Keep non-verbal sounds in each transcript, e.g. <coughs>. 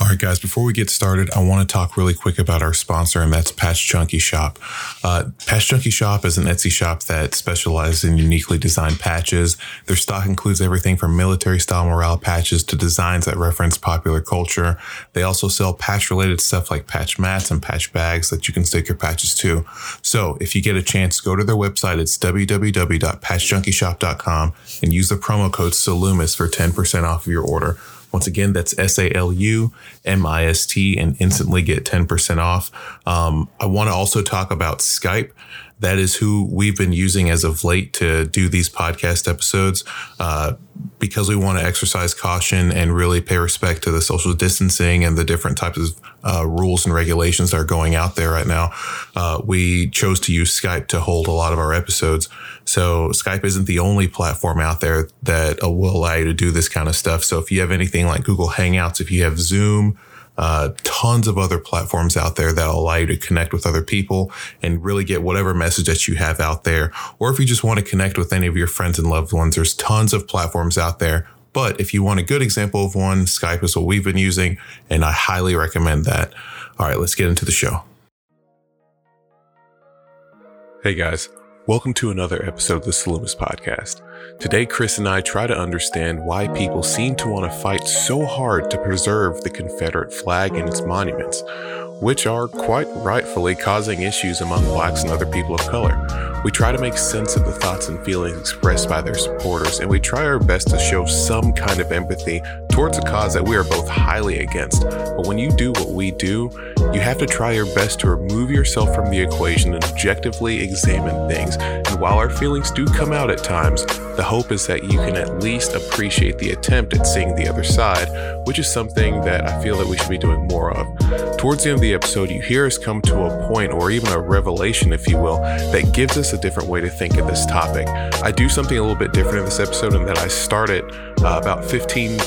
All right, guys, before we get started, I want to talk really quick about our sponsor, and that's Patch Junkie Shop. Uh, Patch Junkie Shop is an Etsy shop that specializes in uniquely designed patches. Their stock includes everything from military style morale patches to designs that reference popular culture. They also sell patch related stuff like patch mats and patch bags that you can stick your patches to. So if you get a chance, go to their website. It's www.patchjunkieshop.com and use the promo code SALUMIST for 10% off of your order. Once again, that's S A L U M I S T and instantly get 10% off. Um, I want to also talk about Skype. That is who we've been using as of late to do these podcast episodes uh, because we want to exercise caution and really pay respect to the social distancing and the different types of uh, rules and regulations that are going out there right now. Uh, we chose to use Skype to hold a lot of our episodes. So Skype isn't the only platform out there that uh, will allow you to do this kind of stuff. So if you have anything like Google Hangouts, if you have Zoom, uh, tons of other platforms out there that allow you to connect with other people and really get whatever message that you have out there. Or if you just want to connect with any of your friends and loved ones, there's tons of platforms out there. But if you want a good example of one, Skype is what we've been using, and I highly recommend that. All right, let's get into the show. Hey guys, welcome to another episode of the Salumist Podcast. Today, Chris and I try to understand why people seem to want to fight so hard to preserve the Confederate flag and its monuments, which are quite rightfully causing issues among blacks and other people of color. We try to make sense of the thoughts and feelings expressed by their supporters, and we try our best to show some kind of empathy towards a cause that we are both highly against. But when you do what we do, you have to try your best to remove yourself from the equation and objectively examine things. And while our feelings do come out at times, the hope is that you can at least appreciate the attempt at seeing the other side, which is something that I feel that we should be doing more of. Towards the end of the episode, you hear us come to a point or even a revelation, if you will, that gives us a different way to think of this topic. I do something a little bit different in this episode in that I start it uh, about 15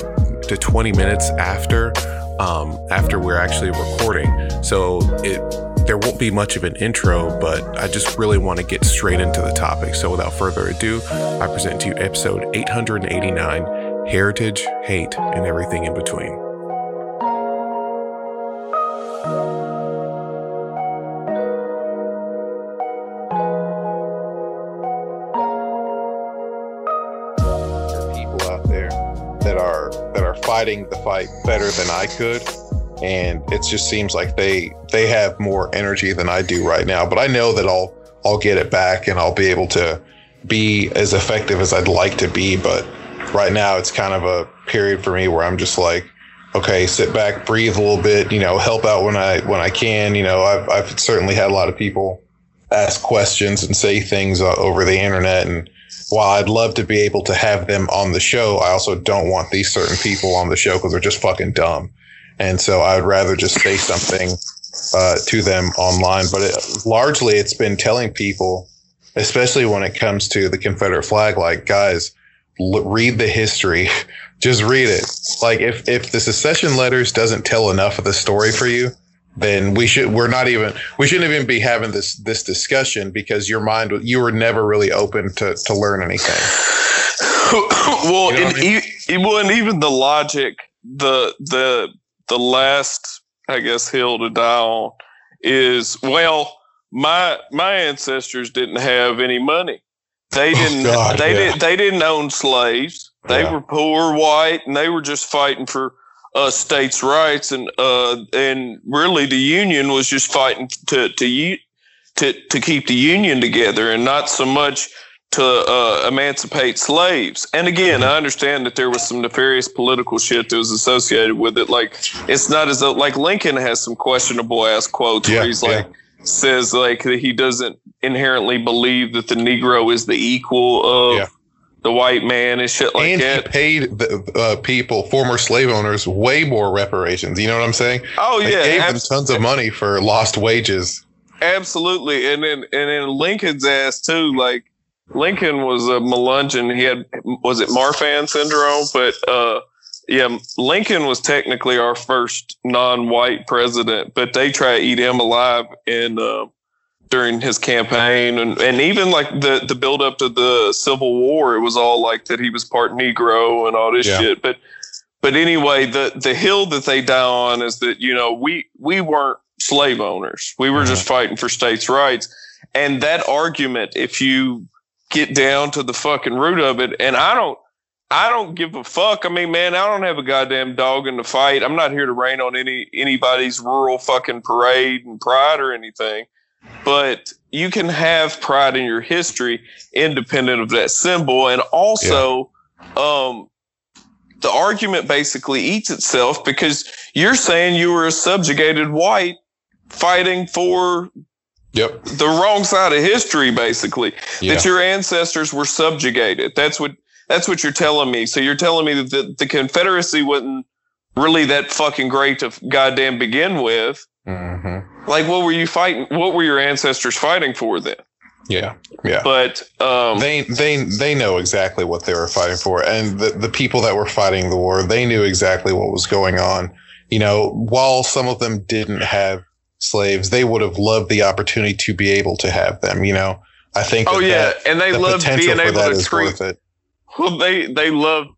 to 20 minutes after um, after we're actually recording. So it there won't be much of an intro, but I just really want to get straight into the topic. So without further ado, I present to you episode 889 Heritage, Hate, and Everything in Between. Fighting the fight better than I could. And it just seems like they they have more energy than I do right now. But I know that I'll I'll get it back and I'll be able to be as effective as I'd like to be. But right now it's kind of a period for me where I'm just like, okay, sit back, breathe a little bit, you know, help out when I when I can. You know, I've I've certainly had a lot of people ask questions and say things uh, over the internet and while I'd love to be able to have them on the show, I also don't want these certain people on the show because they're just fucking dumb. And so I would rather just say something uh, to them online. But it, largely, it's been telling people, especially when it comes to the Confederate flag, like, guys, l- read the history. <laughs> just read it. Like, if, if the secession letters doesn't tell enough of the story for you, then we should we're not even we shouldn't even be having this this discussion because your mind you were never really open to to learn anything <laughs> well you know and, I mean? e- well and even the logic the the the last i guess hill to die on is well my my ancestors didn't have any money they oh, didn't oh God, they yeah. didn't they didn't own slaves they yeah. were poor white and they were just fighting for uh, states' rights, and uh, and really the union was just fighting to to to to keep the union together, and not so much to uh, emancipate slaves. And again. I understand that there was some nefarious political shit that was associated with it. Like it's not as though like Lincoln has some questionable ass quotes yeah, where he's yeah. like says like that he doesn't inherently believe that the Negro is the equal of. Yeah the white man and shit like and that. And paid the uh, people, former slave owners, way more reparations. You know what I'm saying? Oh yeah, they gave abs- them tons of money for lost wages. Absolutely, and then and then Lincoln's ass too. Like Lincoln was a Melungeon. He had was it Marfan syndrome, but uh, yeah, Lincoln was technically our first non-white president, but they try to eat him alive in. Uh, during his campaign and, and even like the the build up to the Civil War, it was all like that he was part Negro and all this yeah. shit. But but anyway, the the hill that they die on is that you know we we weren't slave owners. We were mm-hmm. just fighting for states' rights. And that argument, if you get down to the fucking root of it, and I don't I don't give a fuck. I mean, man, I don't have a goddamn dog in the fight. I'm not here to rain on any anybody's rural fucking parade and pride or anything. But you can have pride in your history independent of that symbol. And also, yeah. um, the argument basically eats itself because you're saying you were a subjugated white fighting for Yep. The wrong side of history, basically. Yeah. That your ancestors were subjugated. That's what that's what you're telling me. So you're telling me that the, the Confederacy wasn't really that fucking great to goddamn begin with. Mm-hmm. Like, what were you fighting? What were your ancestors fighting for then? Yeah, yeah. But um, they they they know exactly what they were fighting for, and the the people that were fighting the war, they knew exactly what was going on. You know, while some of them didn't have slaves, they would have loved the opportunity to be able to have them. You know, I think. Oh yeah, that, and they the loved being able to treat. It. Well, they they loved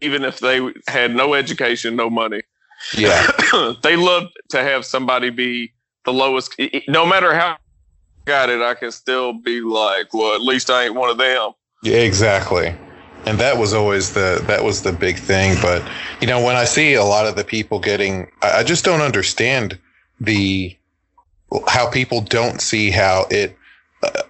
even if they had no education, no money. Yeah, <coughs> they love to have somebody be the lowest. No matter how I got it, I can still be like, well, at least I ain't one of them. Yeah, exactly. And that was always the that was the big thing. But you know, when I see a lot of the people getting, I, I just don't understand the how people don't see how it uh,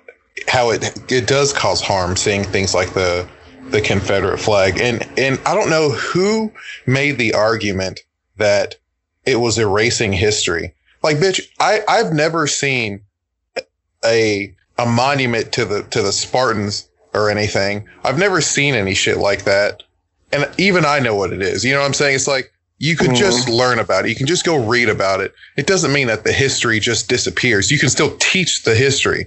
how it it does cause harm seeing things like the the Confederate flag and and I don't know who made the argument that it was erasing history like bitch I I've never seen a a monument to the to the Spartans or anything I've never seen any shit like that and even I know what it is you know what I'm saying it's like you could mm. just learn about it. You can just go read about it. It doesn't mean that the history just disappears. You can still teach the history.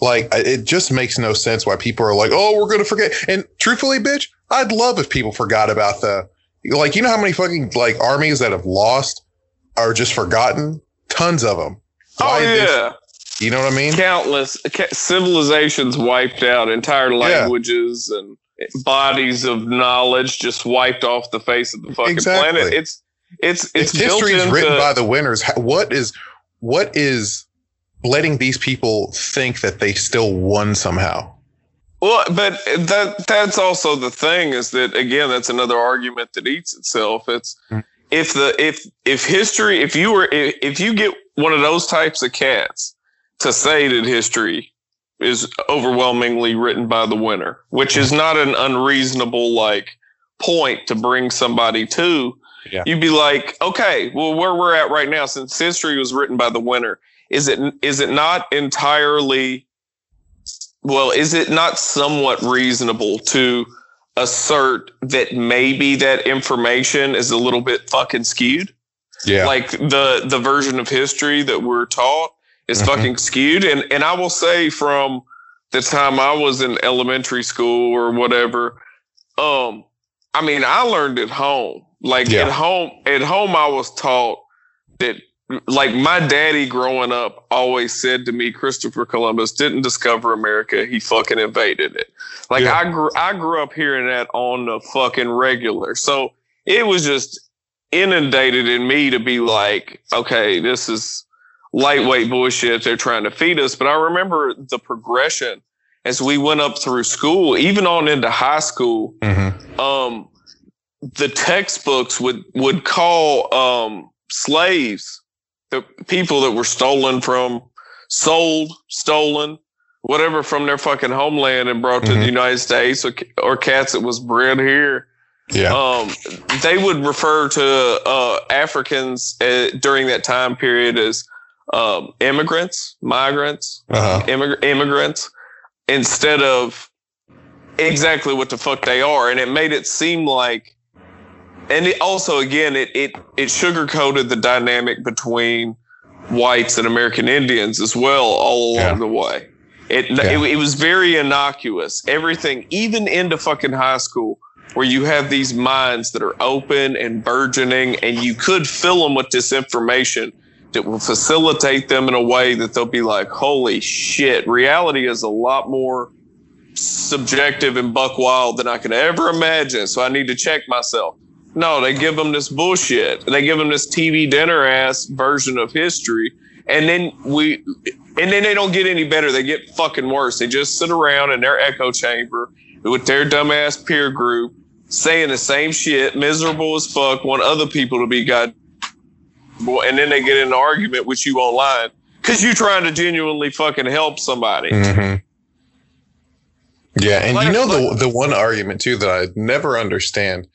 Like it just makes no sense why people are like, "Oh, we're going to forget." And truthfully, bitch, I'd love if people forgot about the like you know how many fucking like armies that have lost are just forgotten? Tons of them. Oh, why oh yeah. you know what I mean? Countless civilizations wiped out, entire languages yeah. and bodies of knowledge just wiped off the face of the fucking exactly. planet. It's it's it's if history is written by the winners. What is what is letting these people think that they still won somehow? Well, but that that's also the thing is that again that's another argument that eats itself. It's mm-hmm. if the if if history if you were if, if you get one of those types of cats to say that history is overwhelmingly written by the winner, which is not an unreasonable like point to bring somebody to. Yeah. You'd be like, okay, well, where we're at right now, since history was written by the winner, is it is it not entirely well, is it not somewhat reasonable to assert that maybe that information is a little bit fucking skewed? Yeah. Like the the version of history that we're taught is mm-hmm. fucking skewed. And and I will say from the time I was in elementary school or whatever, um, I mean, I learned at home. Like yeah. at home, at home, I was taught that like my daddy growing up always said to me, Christopher Columbus didn't discover America, he fucking invaded it. Like yeah. I grew I grew up hearing that on the fucking regular. So it was just inundated in me to be like, okay, this is lightweight bullshit they're trying to feed us. But I remember the progression as we went up through school, even on into high school. Mm-hmm. Um, the textbooks would would call um, slaves the people that were stolen from, sold, stolen, whatever from their fucking homeland and brought mm-hmm. to the mm-hmm. United States, or, or cats that was bred here. Yeah. Um, they would refer to uh, Africans uh, during that time period as um, immigrants, migrants, uh-huh. immig- immigrants, instead of exactly what the fuck they are. And it made it seem like, and it also, again, it, it, it sugarcoated the dynamic between whites and American Indians as well all along yeah. the way. It, yeah. it, it was very innocuous. Everything, even into fucking high school, where you have these minds that are open and burgeoning, and you could fill them with this information that will facilitate them in a way that they'll be like, holy shit, reality is a lot more subjective and buck wild than I could ever imagine. So I need to check myself. No, they give them this bullshit. They give them this TV dinner ass version of history, and then we, and then they don't get any better. They get fucking worse. They just sit around in their echo chamber with their dumbass peer group saying the same shit, miserable as fuck, want other people to be god, and then they get in an argument with you online because you're trying to genuinely fucking help somebody. Mm-hmm. Yeah, and like, you know the the one argument too that I never understand,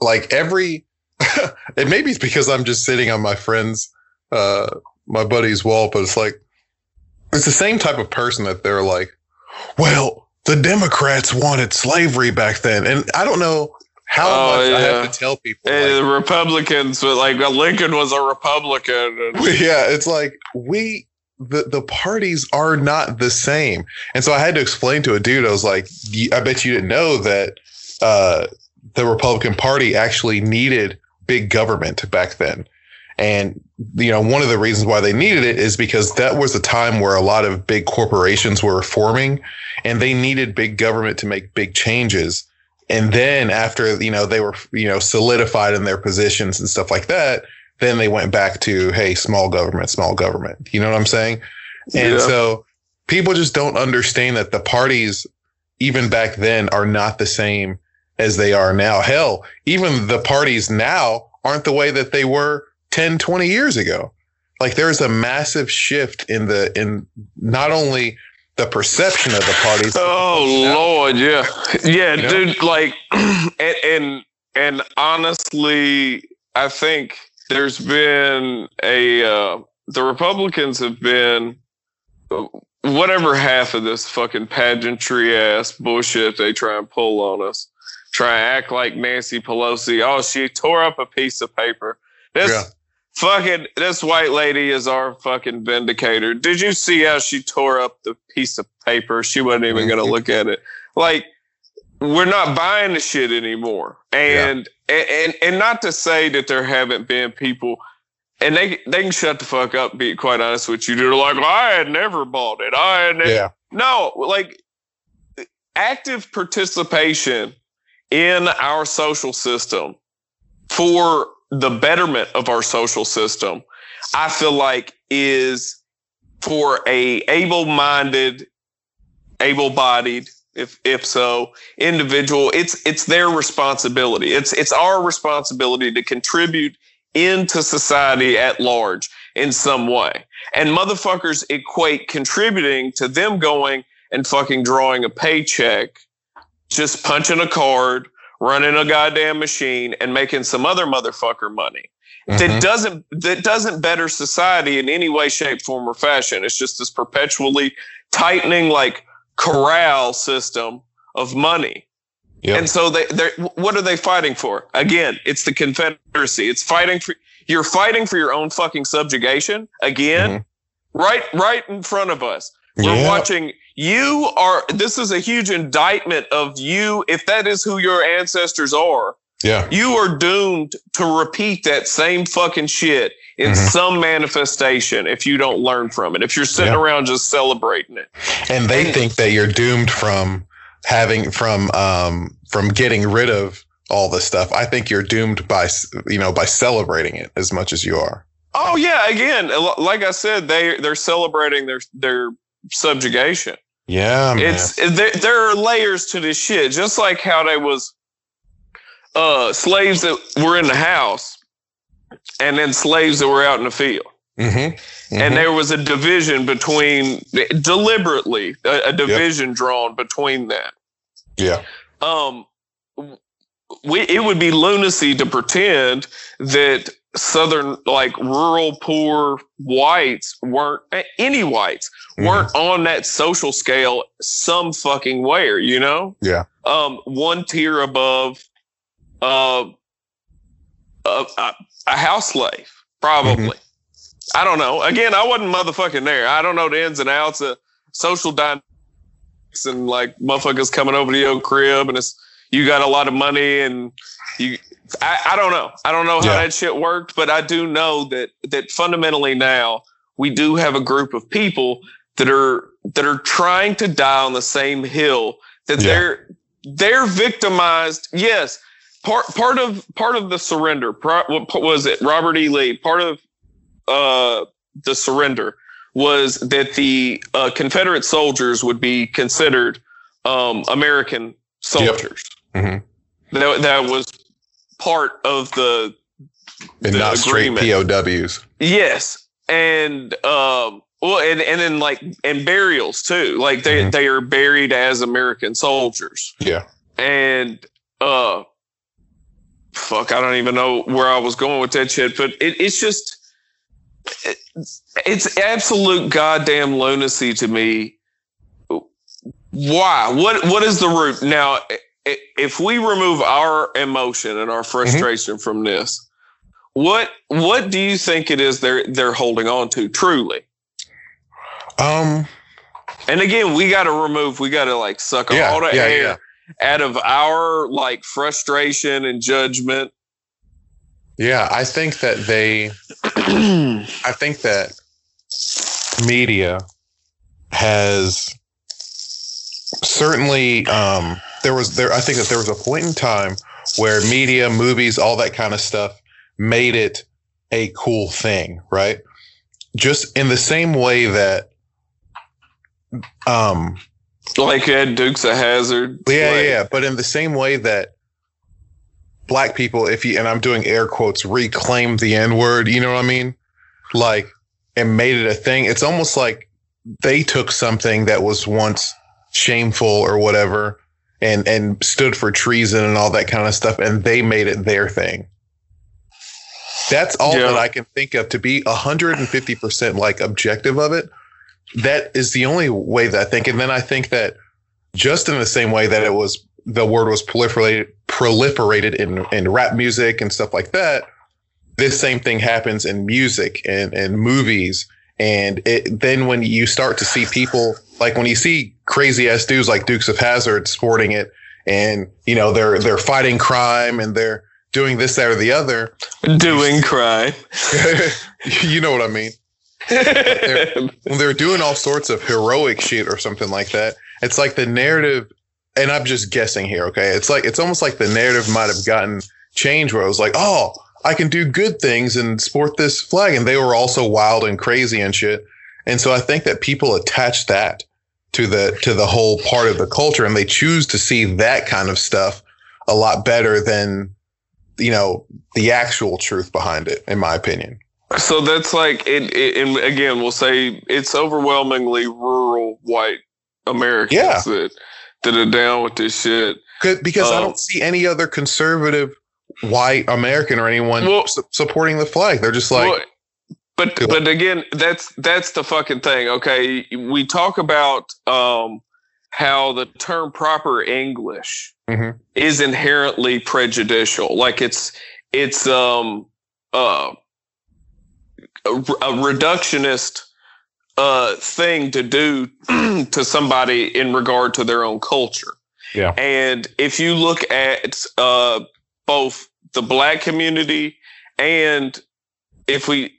like every, <laughs> it maybe it's because I'm just sitting on my friend's, uh, my buddy's wall, but it's like, it's the same type of person that they're like, well, the Democrats wanted slavery back then, and I don't know how oh, much yeah. I have to tell people. Like, the Republicans, but like Lincoln was a Republican. <laughs> Yeah, it's like we the the parties are not the same, and so I had to explain to a dude. I was like, I bet you didn't know that uh, the Republican Party actually needed big government back then. And, you know, one of the reasons why they needed it is because that was a time where a lot of big corporations were forming and they needed big government to make big changes. And then after, you know, they were, you know, solidified in their positions and stuff like that, then they went back to, hey, small government, small government. You know what I'm saying? And yeah. so people just don't understand that the parties, even back then, are not the same as they are now. Hell, even the parties now aren't the way that they were 10, 20 years ago. Like there's a massive shift in the, in not only the perception of the parties. Oh Lord. Yeah. Yeah, you know? dude. Like, <clears throat> and, and, and honestly, I think there's been a, uh, the Republicans have been whatever half of this fucking pageantry ass bullshit they try and pull on us. Try and act like Nancy Pelosi. Oh, she tore up a piece of paper. This yeah fucking this white lady is our fucking vindicator. Did you see how she tore up the piece of paper? She wasn't even gonna mm-hmm. look at it. Like we're not buying the shit anymore. And yeah. and, and and not to say that there haven't been people and they they can shut the fuck up, be quite honest with you. They're like, I had never bought it. I had never. Yeah. No, like active participation in our social system for the betterment of our social system, I feel like is for a able-minded, able-bodied, if if so, individual, it's it's their responsibility. It's it's our responsibility to contribute into society at large in some way. And motherfuckers equate contributing to them going and fucking drawing a paycheck, just punching a card, running a goddamn machine and making some other motherfucker money. Mm-hmm. That doesn't that doesn't better society in any way, shape, form, or fashion. It's just this perpetually tightening like corral system of money. Yep. And so they they what are they fighting for? Again, it's the Confederacy. It's fighting for you're fighting for your own fucking subjugation again, mm-hmm. right right in front of us. We're yeah. watching you are this is a huge indictment of you if that is who your ancestors are. Yeah. You are doomed to repeat that same fucking shit in mm-hmm. some manifestation if you don't learn from it if you're sitting yeah. around just celebrating it. And they and, think that you're doomed from having from um from getting rid of all this stuff. I think you're doomed by you know by celebrating it as much as you are. Oh yeah again like i said they they're celebrating their their subjugation yeah, man. it's there, there are layers to this shit. Just like how there was uh, slaves that were in the house, and then slaves that were out in the field. Mm-hmm. Mm-hmm. And there was a division between deliberately a, a division yep. drawn between that. Yeah. Um, we, it would be lunacy to pretend that southern like rural poor whites weren't any whites mm-hmm. weren't on that social scale some fucking where you know yeah um one tier above uh a, a house slave probably mm-hmm. i don't know again i wasn't motherfucking there i don't know the ins and outs of social dynamics and like motherfuckers coming over to your crib and it's you got a lot of money and you I, I don't know. I don't know how yeah. that shit worked, but I do know that that fundamentally now we do have a group of people that are that are trying to die on the same hill that yeah. they're they're victimized. Yes, part part of part of the surrender. What was it? Robert E. Lee. Part of uh, the surrender was that the uh, Confederate soldiers would be considered um, American soldiers. Yep. Mm-hmm. That that was part of the and the not agreement. straight POWs. Yes, and um, well, and and then like and burials too. Like they mm-hmm. they are buried as American soldiers. Yeah, and uh, fuck, I don't even know where I was going with that shit, but it, it's just. It, it's absolute goddamn lunacy to me. Why? What? What is the root? Now, if we remove our emotion and our mm-hmm. frustration mm-hmm. from this, what what do you think it is they're they're holding on to truly? Um, and again, we got to remove. We got to like suck yeah, all the yeah, air yeah. out of our like frustration and judgment. Yeah, I think that they. <clears throat> I think that media has certainly um, there was there I think that there was a point in time where media, movies, all that kind of stuff made it a cool thing, right? Just in the same way that um like Ed Dukes of Hazzard. Yeah, like, yeah, but in the same way that black people, if you and I'm doing air quotes, reclaim the N word, you know what I mean? Like and made it a thing. It's almost like they took something that was once shameful or whatever and and stood for treason and all that kind of stuff and they made it their thing that's all yeah. that i can think of to be 150% like objective of it that is the only way that i think and then i think that just in the same way that it was the word was proliferated proliferated in in rap music and stuff like that this same thing happens in music and, and movies and it, then when you start to see people like when you see crazy ass dudes like Dukes of Hazzard sporting it, and you know they're they're fighting crime and they're doing this, that, or the other. Doing crime. <laughs> you know what I mean. They're, when they're doing all sorts of heroic shit or something like that, it's like the narrative. And I'm just guessing here. Okay, it's like it's almost like the narrative might have gotten changed where it was like, oh, I can do good things and sport this flag, and they were also wild and crazy and shit. And so I think that people attach that to the to the whole part of the culture and they choose to see that kind of stuff a lot better than you know the actual truth behind it in my opinion so that's like it, it and again we'll say it's overwhelmingly rural white americans yeah. that that are down with this shit because um, i don't see any other conservative white american or anyone well, su- supporting the flag they're just like well, but but again, that's that's the fucking thing. Okay, we talk about um, how the term proper English mm-hmm. is inherently prejudicial. Like it's it's um uh a, a reductionist uh thing to do <clears throat> to somebody in regard to their own culture. Yeah. And if you look at uh both the black community and if we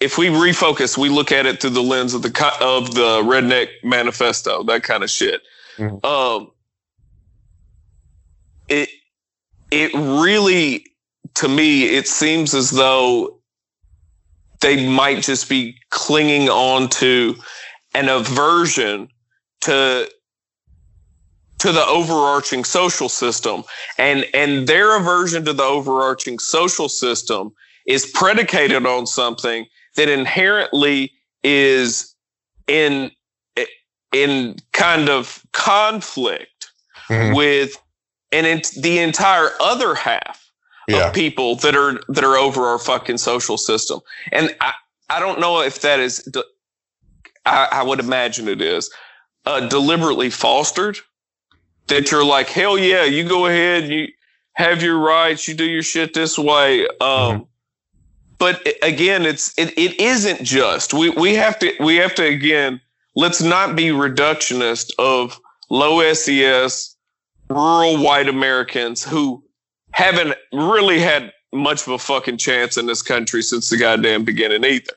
if we refocus, we look at it through the lens of the of the redneck manifesto, that kind of shit. Mm-hmm. Um, it it really, to me, it seems as though they might just be clinging on to an aversion to to the overarching social system and and their aversion to the overarching social system is predicated on something that inherently is in in kind of conflict mm-hmm. with and it's the entire other half yeah. of people that are that are over our fucking social system. And i i don't know if that is i, I would imagine it is uh, deliberately fostered that you're like hell yeah you go ahead you have your rights you do your shit this way. Um, mm-hmm. but again, it's it, it isn't just we we have to we have to again let's not be reductionist of low SES rural white Americans who haven't really had much of a fucking chance in this country since the goddamn beginning either.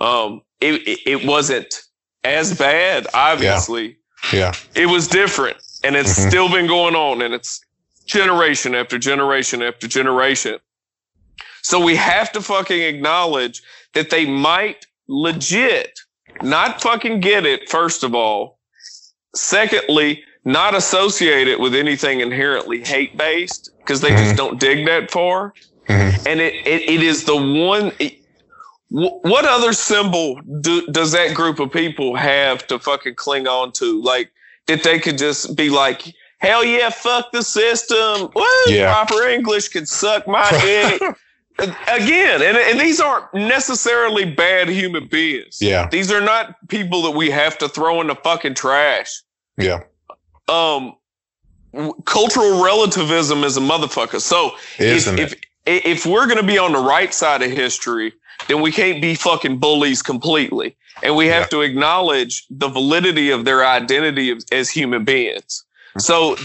Um, it, it, it wasn't as bad, obviously. Yeah. yeah. It was different and it's mm-hmm. still been going on and it's generation after generation after generation. So we have to fucking acknowledge that they might legit not fucking get it, first of all. Secondly, not associate it with anything inherently hate based because they mm-hmm. just don't dig that far. Mm-hmm. And it, it, it is the one. It, what other symbol do, does that group of people have to fucking cling on to? Like that they could just be like, hell yeah, fuck the system. Woo, yeah. proper English could suck my <laughs> dick. Again, and, and these aren't necessarily bad human beings. Yeah. These are not people that we have to throw in the fucking trash. Yeah. Um, cultural relativism is a motherfucker. So Isn't if, if, if we're going to be on the right side of history, then we can't be fucking bullies completely. And we have yeah. to acknowledge the validity of their identity as human beings. So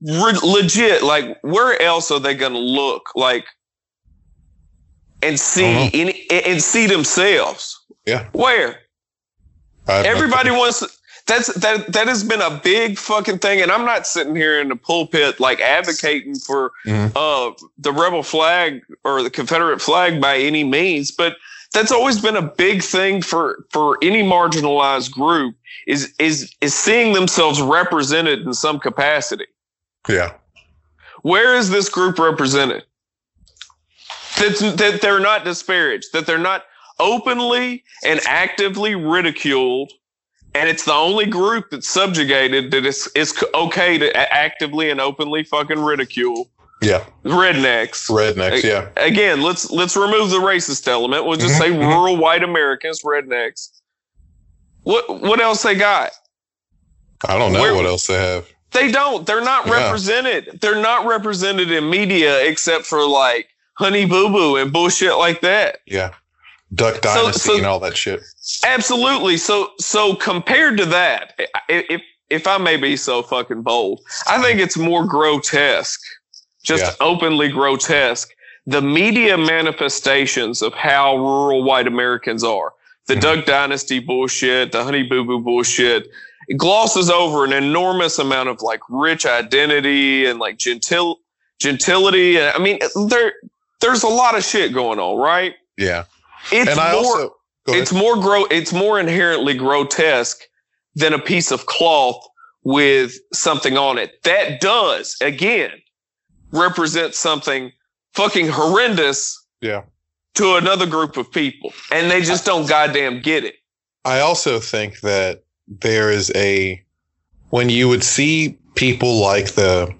re- legit, like where else are they going to look like and see any, and see themselves? Yeah. Where? Everybody wants that's that that has been a big fucking thing and i'm not sitting here in the pulpit like advocating for mm-hmm. uh the rebel flag or the confederate flag by any means but that's always been a big thing for for any marginalized group is is is seeing themselves represented in some capacity. Yeah. Where is this group represented? That, that they're not disparaged that they're not openly and actively ridiculed and it's the only group that's subjugated that it's it's okay to actively and openly fucking ridicule. Yeah, rednecks. Rednecks. Yeah. Again, let's let's remove the racist element. We'll just mm-hmm. say rural white Americans, rednecks. What what else they got? I don't know Where, what else they have. They don't. They're not yeah. represented. They're not represented in media except for like Honey Boo Boo and bullshit like that. Yeah. Duck Dynasty so, so, and all that shit. Absolutely. So so compared to that, if if I may be so fucking bold, I think it's more grotesque, just yeah. openly grotesque. The media manifestations of how rural white Americans are. The mm-hmm. Duck Dynasty bullshit, the Honey Boo Boo bullshit, it glosses over an enormous amount of like rich identity and like gentil gentility. I mean, there there's a lot of shit going on, right? Yeah. It's and I more, also it's more gro- it's more inherently grotesque than a piece of cloth with something on it. That does again represent something fucking horrendous. Yeah. To another group of people, and they just don't goddamn get it. I also think that there is a when you would see people like the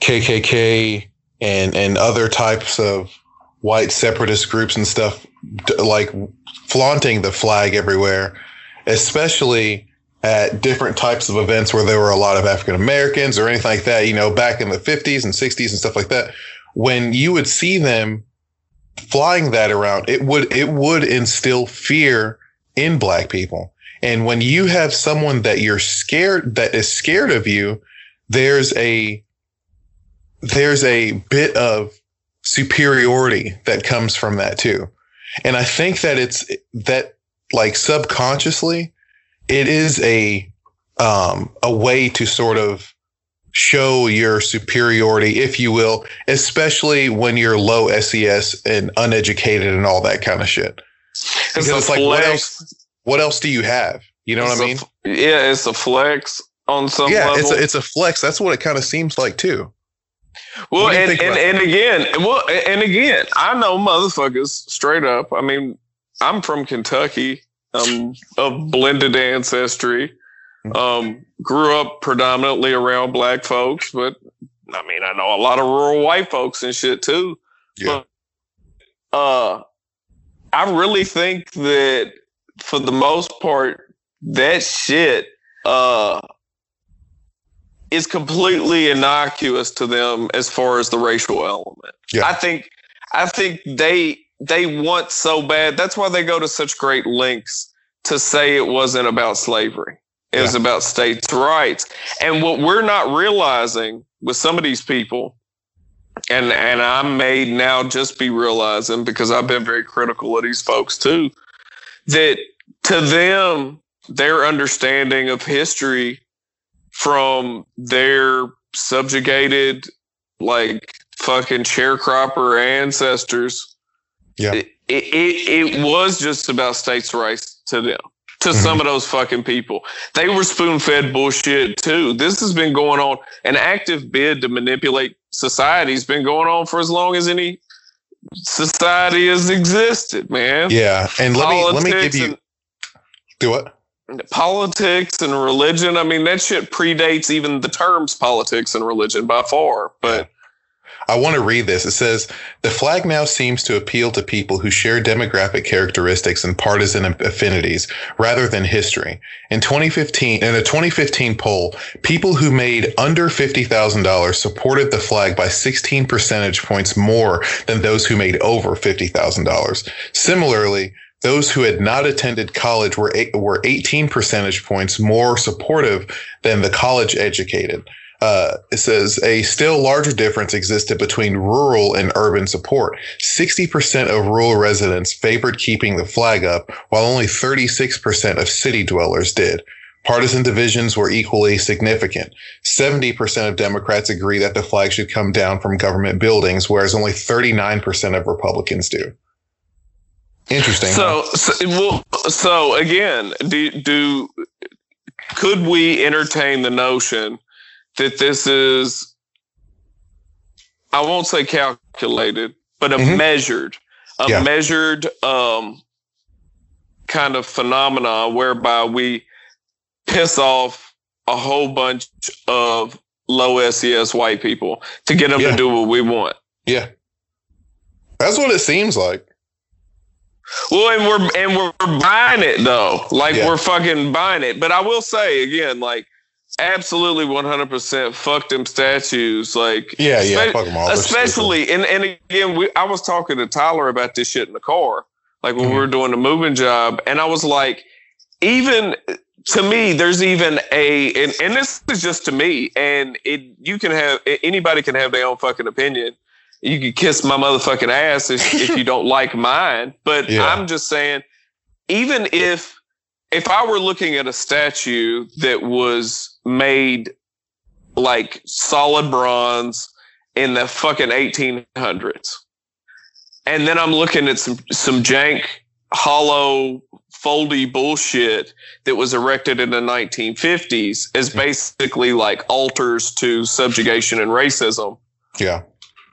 KKK and and other types of white separatist groups and stuff like flaunting the flag everywhere, especially at different types of events where there were a lot of African Americans or anything like that, you know, back in the 50s and 60s and stuff like that. When you would see them flying that around, it would it would instill fear in black people. And when you have someone that you're scared that is scared of you, there's a there's a bit of superiority that comes from that too. And I think that it's that like subconsciously, it is a, um, a way to sort of show your superiority, if you will, especially when you're low SES and uneducated and all that kind of shit. Because it's, it's like, what else, what else do you have? You know it's what I mean? A, yeah, it's a flex on some yeah, level. it's a, it's a flex. That's what it kind of seems like too. Well, and, and, and again, well, and again, I know motherfuckers straight up. I mean, I'm from Kentucky, um, of blended ancestry. Um, grew up predominantly around black folks, but I mean, I know a lot of rural white folks and shit too. Yeah. But, uh, I really think that for the most part, that shit, uh, is completely innocuous to them as far as the racial element. Yeah. I think I think they they want so bad. That's why they go to such great lengths to say it wasn't about slavery. It yeah. was about states' rights. And what we're not realizing with some of these people, and and I may now just be realizing because I've been very critical of these folks too, that to them, their understanding of history from their subjugated like fucking sharecropper ancestors. Yeah. It, it, it, was just about states' rights to them, to mm-hmm. some of those fucking people. They were spoon fed bullshit too. This has been going on. An active bid to manipulate society has been going on for as long as any society has existed, man. Yeah. And let Politics me let me give you and, do what? Politics and religion. I mean, that shit predates even the terms politics and religion by far. But I want to read this. It says the flag now seems to appeal to people who share demographic characteristics and partisan affinities rather than history. In 2015, in a 2015 poll, people who made under $50,000 supported the flag by 16 percentage points more than those who made over $50,000. Similarly, those who had not attended college were were 18 percentage points more supportive than the college educated. Uh, it says a still larger difference existed between rural and urban support. 60% of rural residents favored keeping the flag up, while only 36% of city dwellers did. Partisan divisions were equally significant. 70% of Democrats agree that the flag should come down from government buildings, whereas only 39% of Republicans do. Interesting. So, huh? so, well, so again, do, do could we entertain the notion that this is, I won't say calculated, but a mm-hmm. measured, a yeah. measured um, kind of phenomena whereby we piss off a whole bunch of low SES white people to get them yeah. to do what we want. Yeah. That's what it seems like. Well, and we're and we're buying it though. Like yeah. we're fucking buying it. But I will say again, like absolutely 100% fuck them statues like yeah yeah fuck them all. especially and, and again we, i was talking to tyler about this shit in the car like when mm-hmm. we were doing the moving job and i was like even to me there's even a and, and this is just to me and it you can have anybody can have their own fucking opinion you can kiss my motherfucking ass if, if you don't like mine but yeah. i'm just saying even if if I were looking at a statue that was made like solid bronze in the fucking 1800s, and then I'm looking at some some jank hollow foldy bullshit that was erected in the 1950s as basically like altars to subjugation and racism. Yeah.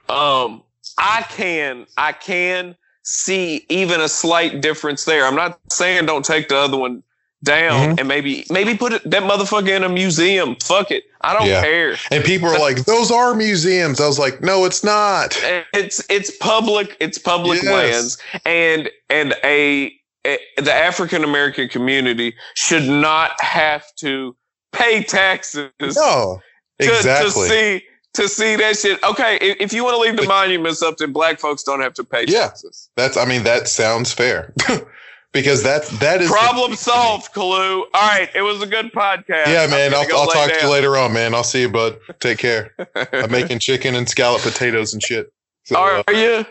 Um, I can I can see even a slight difference there. I'm not saying don't take the other one down mm-hmm. and maybe maybe put it, that motherfucker in a museum. Fuck it. I don't yeah. care. And people are like, those are museums. I was like, no, it's not. It's it's public, it's public yes. lands. And and a, a the African American community should not have to pay taxes. No. Exactly. To, to see to see that shit. Okay, if, if you want to leave the monuments up, then black folks don't have to pay yeah, taxes. That's I mean, that sounds fair. <laughs> because that that is problem the, solved, Kalu. All right, it was a good podcast. Yeah, man. I'll, I'll talk down. to you later on, man. I'll see you, bud. Take care. I'm <laughs> making chicken and scallop potatoes and shit. So, are, uh, you?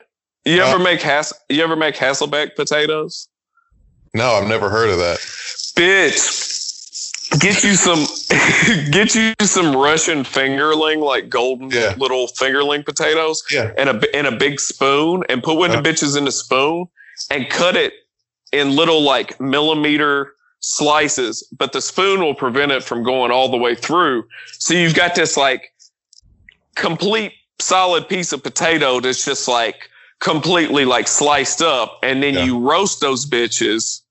You uh, ever make Has? You ever make Hasselback potatoes? No, I've never heard of that. Bitch, get you some, <laughs> get you some Russian fingerling, like golden yeah. little fingerling potatoes. Yeah. And a in a big spoon, and put one of the uh. bitches in a spoon, and cut it in little like millimeter slices, but the spoon will prevent it from going all the way through. So you've got this like complete solid piece of potato that's just like completely like sliced up, and then yeah. you roast those bitches,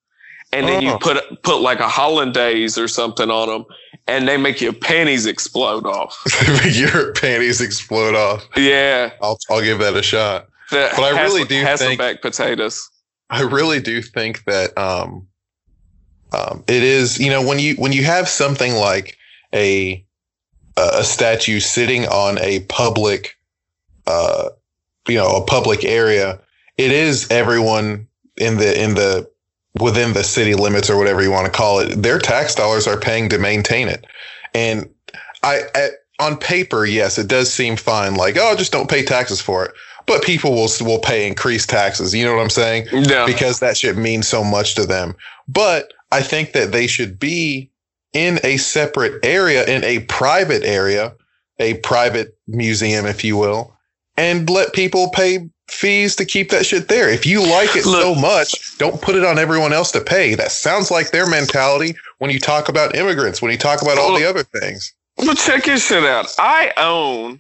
and then you oh. put put like a hollandaise or something on them, and they make your panties explode off. <laughs> your panties explode off. Yeah, I'll I'll give that a shot. But I really do think back potatoes. I really do think that um, um, it is. You know, when you when you have something like a a statue sitting on a public, uh, you know, a public area, it is everyone in the in the within the city limits or whatever you want to call it. Their tax dollars are paying to maintain it, and I. At, on paper, yes, it does seem fine. Like, oh, just don't pay taxes for it but people will will pay increased taxes. You know what I'm saying? Yeah. Because that shit means so much to them. But I think that they should be in a separate area, in a private area, a private museum, if you will, and let people pay fees to keep that shit there. If you like it Look, so much, don't put it on everyone else to pay. That sounds like their mentality when you talk about immigrants, when you talk about all the other things. But check this shit out. I own.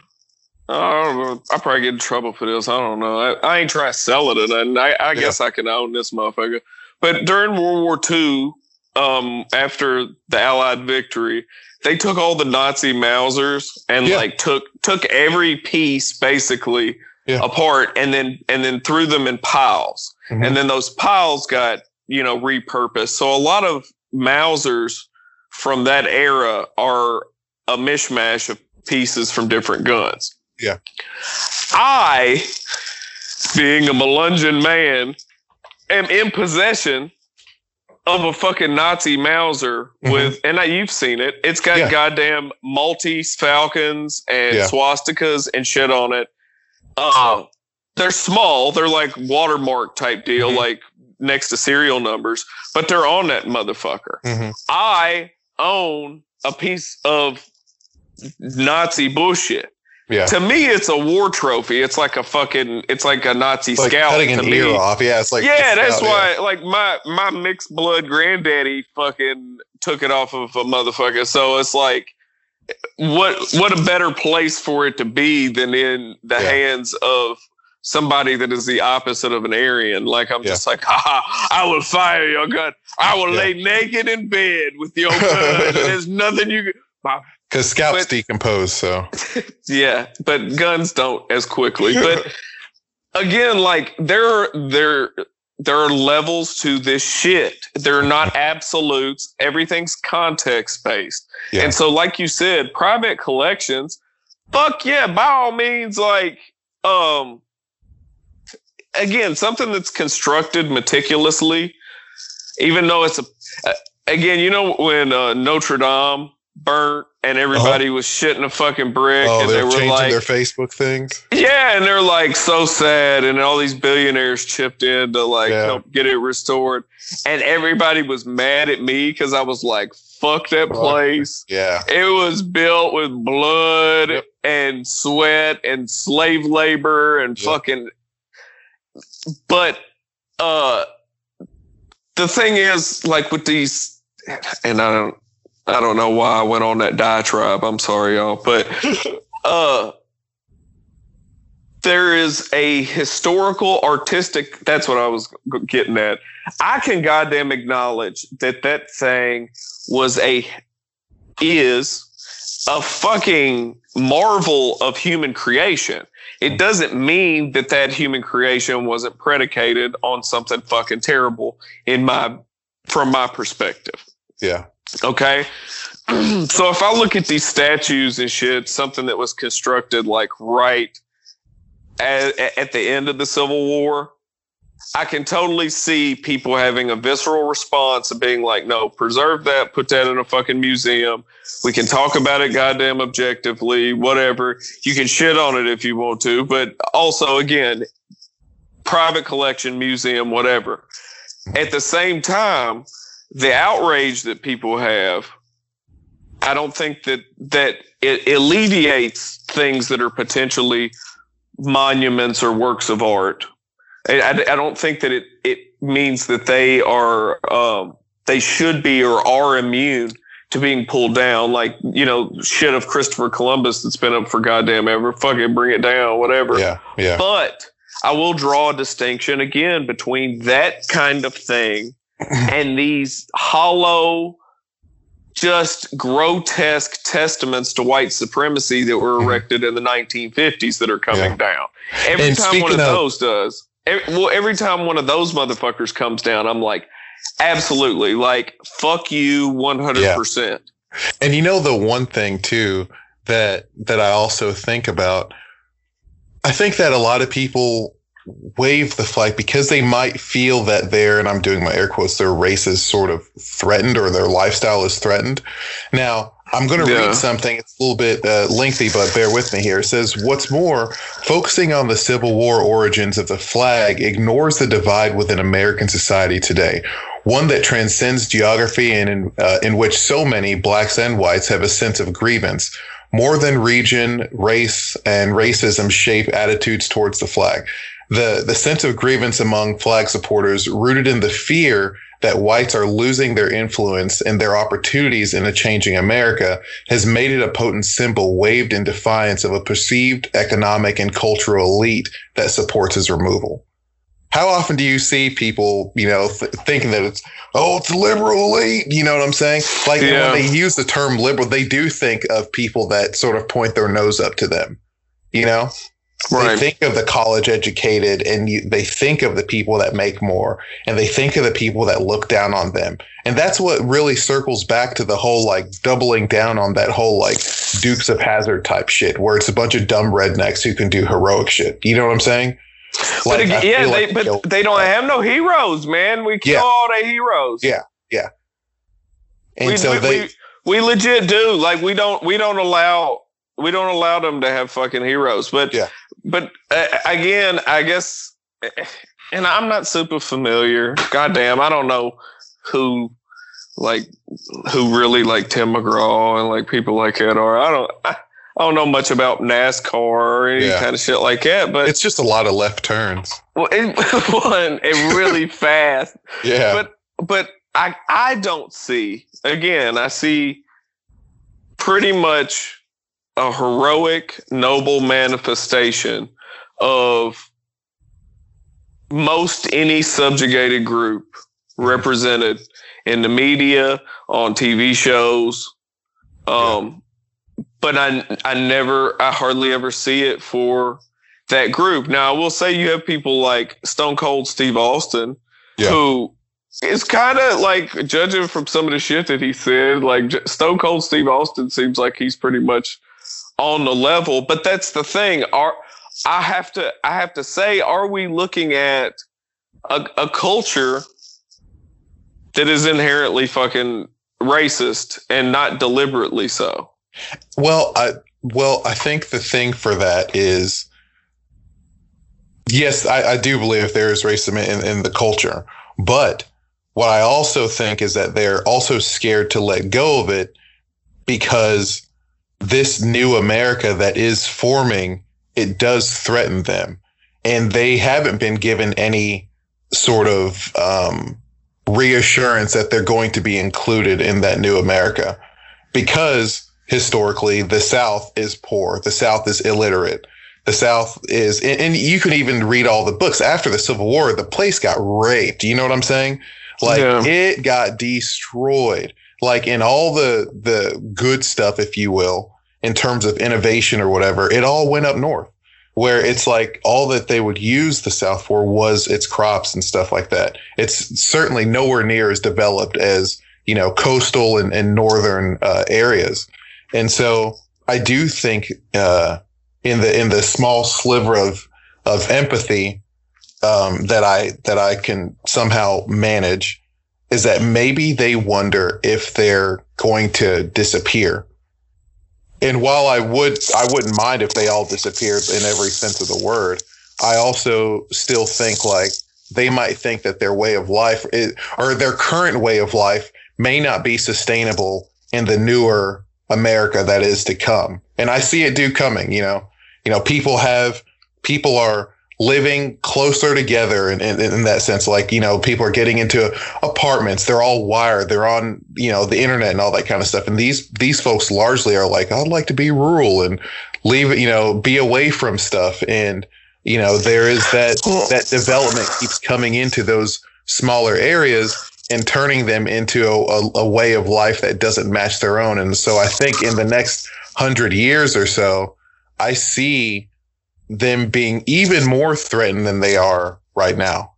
I don't know. I probably get in trouble for this. I don't know. I, I ain't trying to sell it, and I, I guess. I can own this motherfucker. But during World War II, um, after the Allied victory, they took all the Nazi Mausers and yeah. like took took every piece basically yeah. apart and then and then threw them in piles. Mm-hmm. And then those piles got, you know, repurposed. So a lot of Mausers from that era are a mishmash of pieces from different guns. Yeah. I, being a Melungeon man, am in possession of a fucking Nazi Mauser mm-hmm. with, and I, you've seen it. It's got yeah. goddamn Maltese falcons and yeah. swastikas and shit on it. Uh, they're small. They're like watermark type deal, mm-hmm. like next to serial numbers, but they're on that motherfucker. Mm-hmm. I own a piece of Nazi bullshit. Yeah. To me, it's a war trophy. It's like a fucking. It's like a Nazi like scout. Cutting an me. ear off. Yeah, it's like. Yeah, that's scout, why. Yeah. Like my my mixed blood granddaddy fucking took it off of a motherfucker. So it's like, what what a better place for it to be than in the yeah. hands of somebody that is the opposite of an Aryan. Like I'm yeah. just like, ha, I will fire your gun. I will lay naked in bed with your gun. <laughs> There's nothing you. My because <laughs> scouts but, decompose, so <laughs> yeah, but guns don't as quickly. But again, like there, there, there are levels to this shit. They're not absolutes. Everything's context based, yeah. and so, like you said, private collections. Fuck yeah, by all means, like um, again, something that's constructed meticulously, even though it's a, again, you know, when uh, Notre Dame burnt and everybody uh-huh. was shitting a fucking brick oh, and they were changing like, their Facebook things. Yeah, and they're like so sad, and all these billionaires chipped in to like yeah. help get it restored, and everybody was mad at me because I was like, "Fuck that place." Yeah, it was built with blood yep. and sweat and slave labor and yep. fucking. But uh, the thing is, like with these, and I don't I don't know why I went on that diatribe. I'm sorry, y'all, but <laughs> uh, there is a historical, artistic. That's what I was getting at. I can goddamn acknowledge that that thing was a is a fucking marvel of human creation. It doesn't mean that that human creation wasn't predicated on something fucking terrible in my from my perspective. Yeah. Okay. <clears throat> so if I look at these statues and shit, something that was constructed like right at, at the end of the Civil War, I can totally see people having a visceral response of being like, no, preserve that, put that in a fucking museum. We can talk about it goddamn objectively, whatever. You can shit on it if you want to, but also, again, private collection, museum, whatever. At the same time, the outrage that people have, I don't think that that it alleviates things that are potentially monuments or works of art. I, I, don't think that it it means that they are um, they should be or are immune to being pulled down. Like you know, shit of Christopher Columbus that's been up for goddamn ever. Fucking bring it down, whatever. Yeah, yeah. But I will draw a distinction again between that kind of thing <clears throat> and these hollow, just grotesque testaments to white supremacy that were mm-hmm. erected in the 1950s that are coming yeah. down. Every and time one of, of those does, every, well, every time one of those motherfuckers comes down, I'm like, absolutely, like, fuck you 100%. Yeah. And you know, the one thing too that, that I also think about, I think that a lot of people wave the flag because they might feel that their and I'm doing my air quotes their race is sort of threatened or their lifestyle is threatened. Now, I'm going to yeah. read something. It's a little bit uh, lengthy, but bear with me here. It says, What's more, focusing on the Civil War origins of the flag ignores the divide within American society today, one that transcends geography and in, uh, in which so many blacks and whites have a sense of grievance. more than region, race, and racism shape attitudes towards the flag. The, the sense of grievance among flag supporters rooted in the fear that whites are losing their influence and their opportunities in a changing America has made it a potent symbol waved in defiance of a perceived economic and cultural elite that supports his removal. How often do you see people, you know, th- thinking that it's, oh, it's liberal elite? You know what I'm saying? Like yeah. when they use the term liberal, they do think of people that sort of point their nose up to them, you know? Right. They think of the college educated and you, they think of the people that make more and they think of the people that look down on them. And that's what really circles back to the whole like doubling down on that whole like Dukes of Hazzard type shit where it's a bunch of dumb rednecks who can do heroic shit. You know what I'm saying? Like, but yeah, they, like but they don't have no heroes, man. We kill yeah. all the heroes. Yeah, yeah. And we, so we, they, we, we legit do. Like we don't we don't allow we don't allow them to have fucking heroes. But yeah but uh, again, I guess, and I'm not super familiar. Goddamn, I don't know who like who really like Tim McGraw and like people like that are. I don't. I, I don't know much about NASCAR or any yeah. kind of shit like that, but it's just a lot of left turns. Well, it, <laughs> one, it really <laughs> fast. Yeah. But but I I don't see again. I see pretty much a heroic, noble manifestation of most any subjugated group represented in the media, on TV shows. Um. But I, I never, I hardly ever see it for that group. Now, I will say you have people like Stone Cold Steve Austin, yeah. who is kind of like judging from some of the shit that he said, like Stone Cold Steve Austin seems like he's pretty much on the level. But that's the thing. Are I have to I have to say, are we looking at a, a culture that is inherently fucking racist and not deliberately so? Well, I well, I think the thing for that is yes, I, I do believe there is racism in, in the culture, but what I also think is that they're also scared to let go of it because this new America that is forming, it does threaten them. And they haven't been given any sort of um, reassurance that they're going to be included in that new America because historically the South is poor, the South is illiterate. The South is, and you can even read all the books after the Civil War. The place got raped. You know what I'm saying? Like yeah. it got destroyed like in all the the good stuff, if you will, in terms of innovation or whatever, it all went up north. Where it's like all that they would use the South for was its crops and stuff like that. It's certainly nowhere near as developed as you know coastal and, and northern uh, areas. And so I do think uh, in the in the small sliver of of empathy um, that I that I can somehow manage is that maybe they wonder if they're going to disappear. And while I would, I wouldn't mind if they all disappeared in every sense of the word. I also still think like they might think that their way of life is, or their current way of life may not be sustainable in the newer America that is to come. And I see it do coming, you know, you know, people have, people are living closer together in, in, in, that sense. Like, you know, people are getting into apartments. They're all wired. They're on, you know, the internet and all that kind of stuff. And these, these folks largely are like, I'd like to be rural and leave, you know, be away from stuff. And, you know, there is that, that development keeps coming into those smaller areas and turning them into a, a, a way of life that doesn't match their own. And so I think in the next hundred years or so, I see them being even more threatened than they are right now.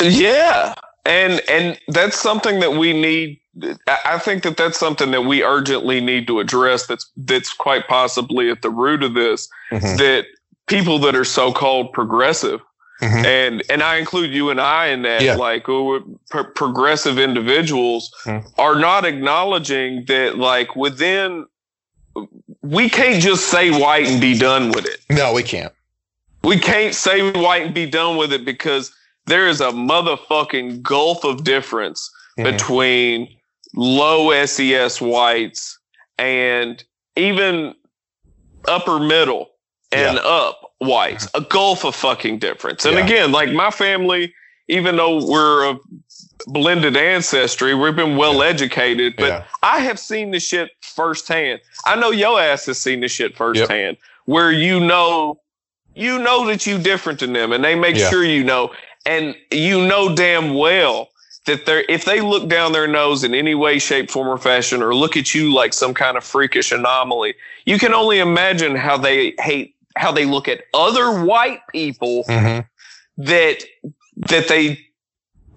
Yeah. And and that's something that we need I think that that's something that we urgently need to address that's that's quite possibly at the root of this mm-hmm. that people that are so-called progressive mm-hmm. and and I include you and I in that yeah. like pro- progressive individuals mm-hmm. are not acknowledging that like within we can't just say white and be done with it. No, we can't. We can't say white and be done with it because there is a motherfucking gulf of difference mm-hmm. between low SES whites and even upper middle and yeah. up whites, a gulf of fucking difference. And yeah. again, like my family, even though we're a blended ancestry, we've been well educated, but yeah. I have seen the shit firsthand. I know your ass has seen the shit firsthand, yep. where you know, you know that you different than them, and they make sure you know, and you know damn well that they're if they look down their nose in any way, shape, form, or fashion, or look at you like some kind of freakish anomaly, you can only imagine how they hate how they look at other white people mm-hmm. that that they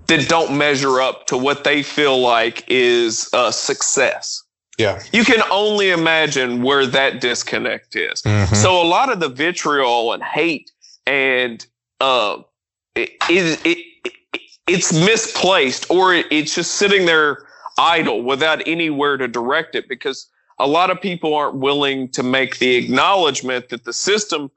that don't measure up to what they feel like is a success. Yeah. You can only imagine where that disconnect is. Mm-hmm. So a lot of the vitriol and hate and uh, it, it, it, it's misplaced or it's just sitting there idle without anywhere to direct it because a lot of people aren't willing to make the acknowledgement that the system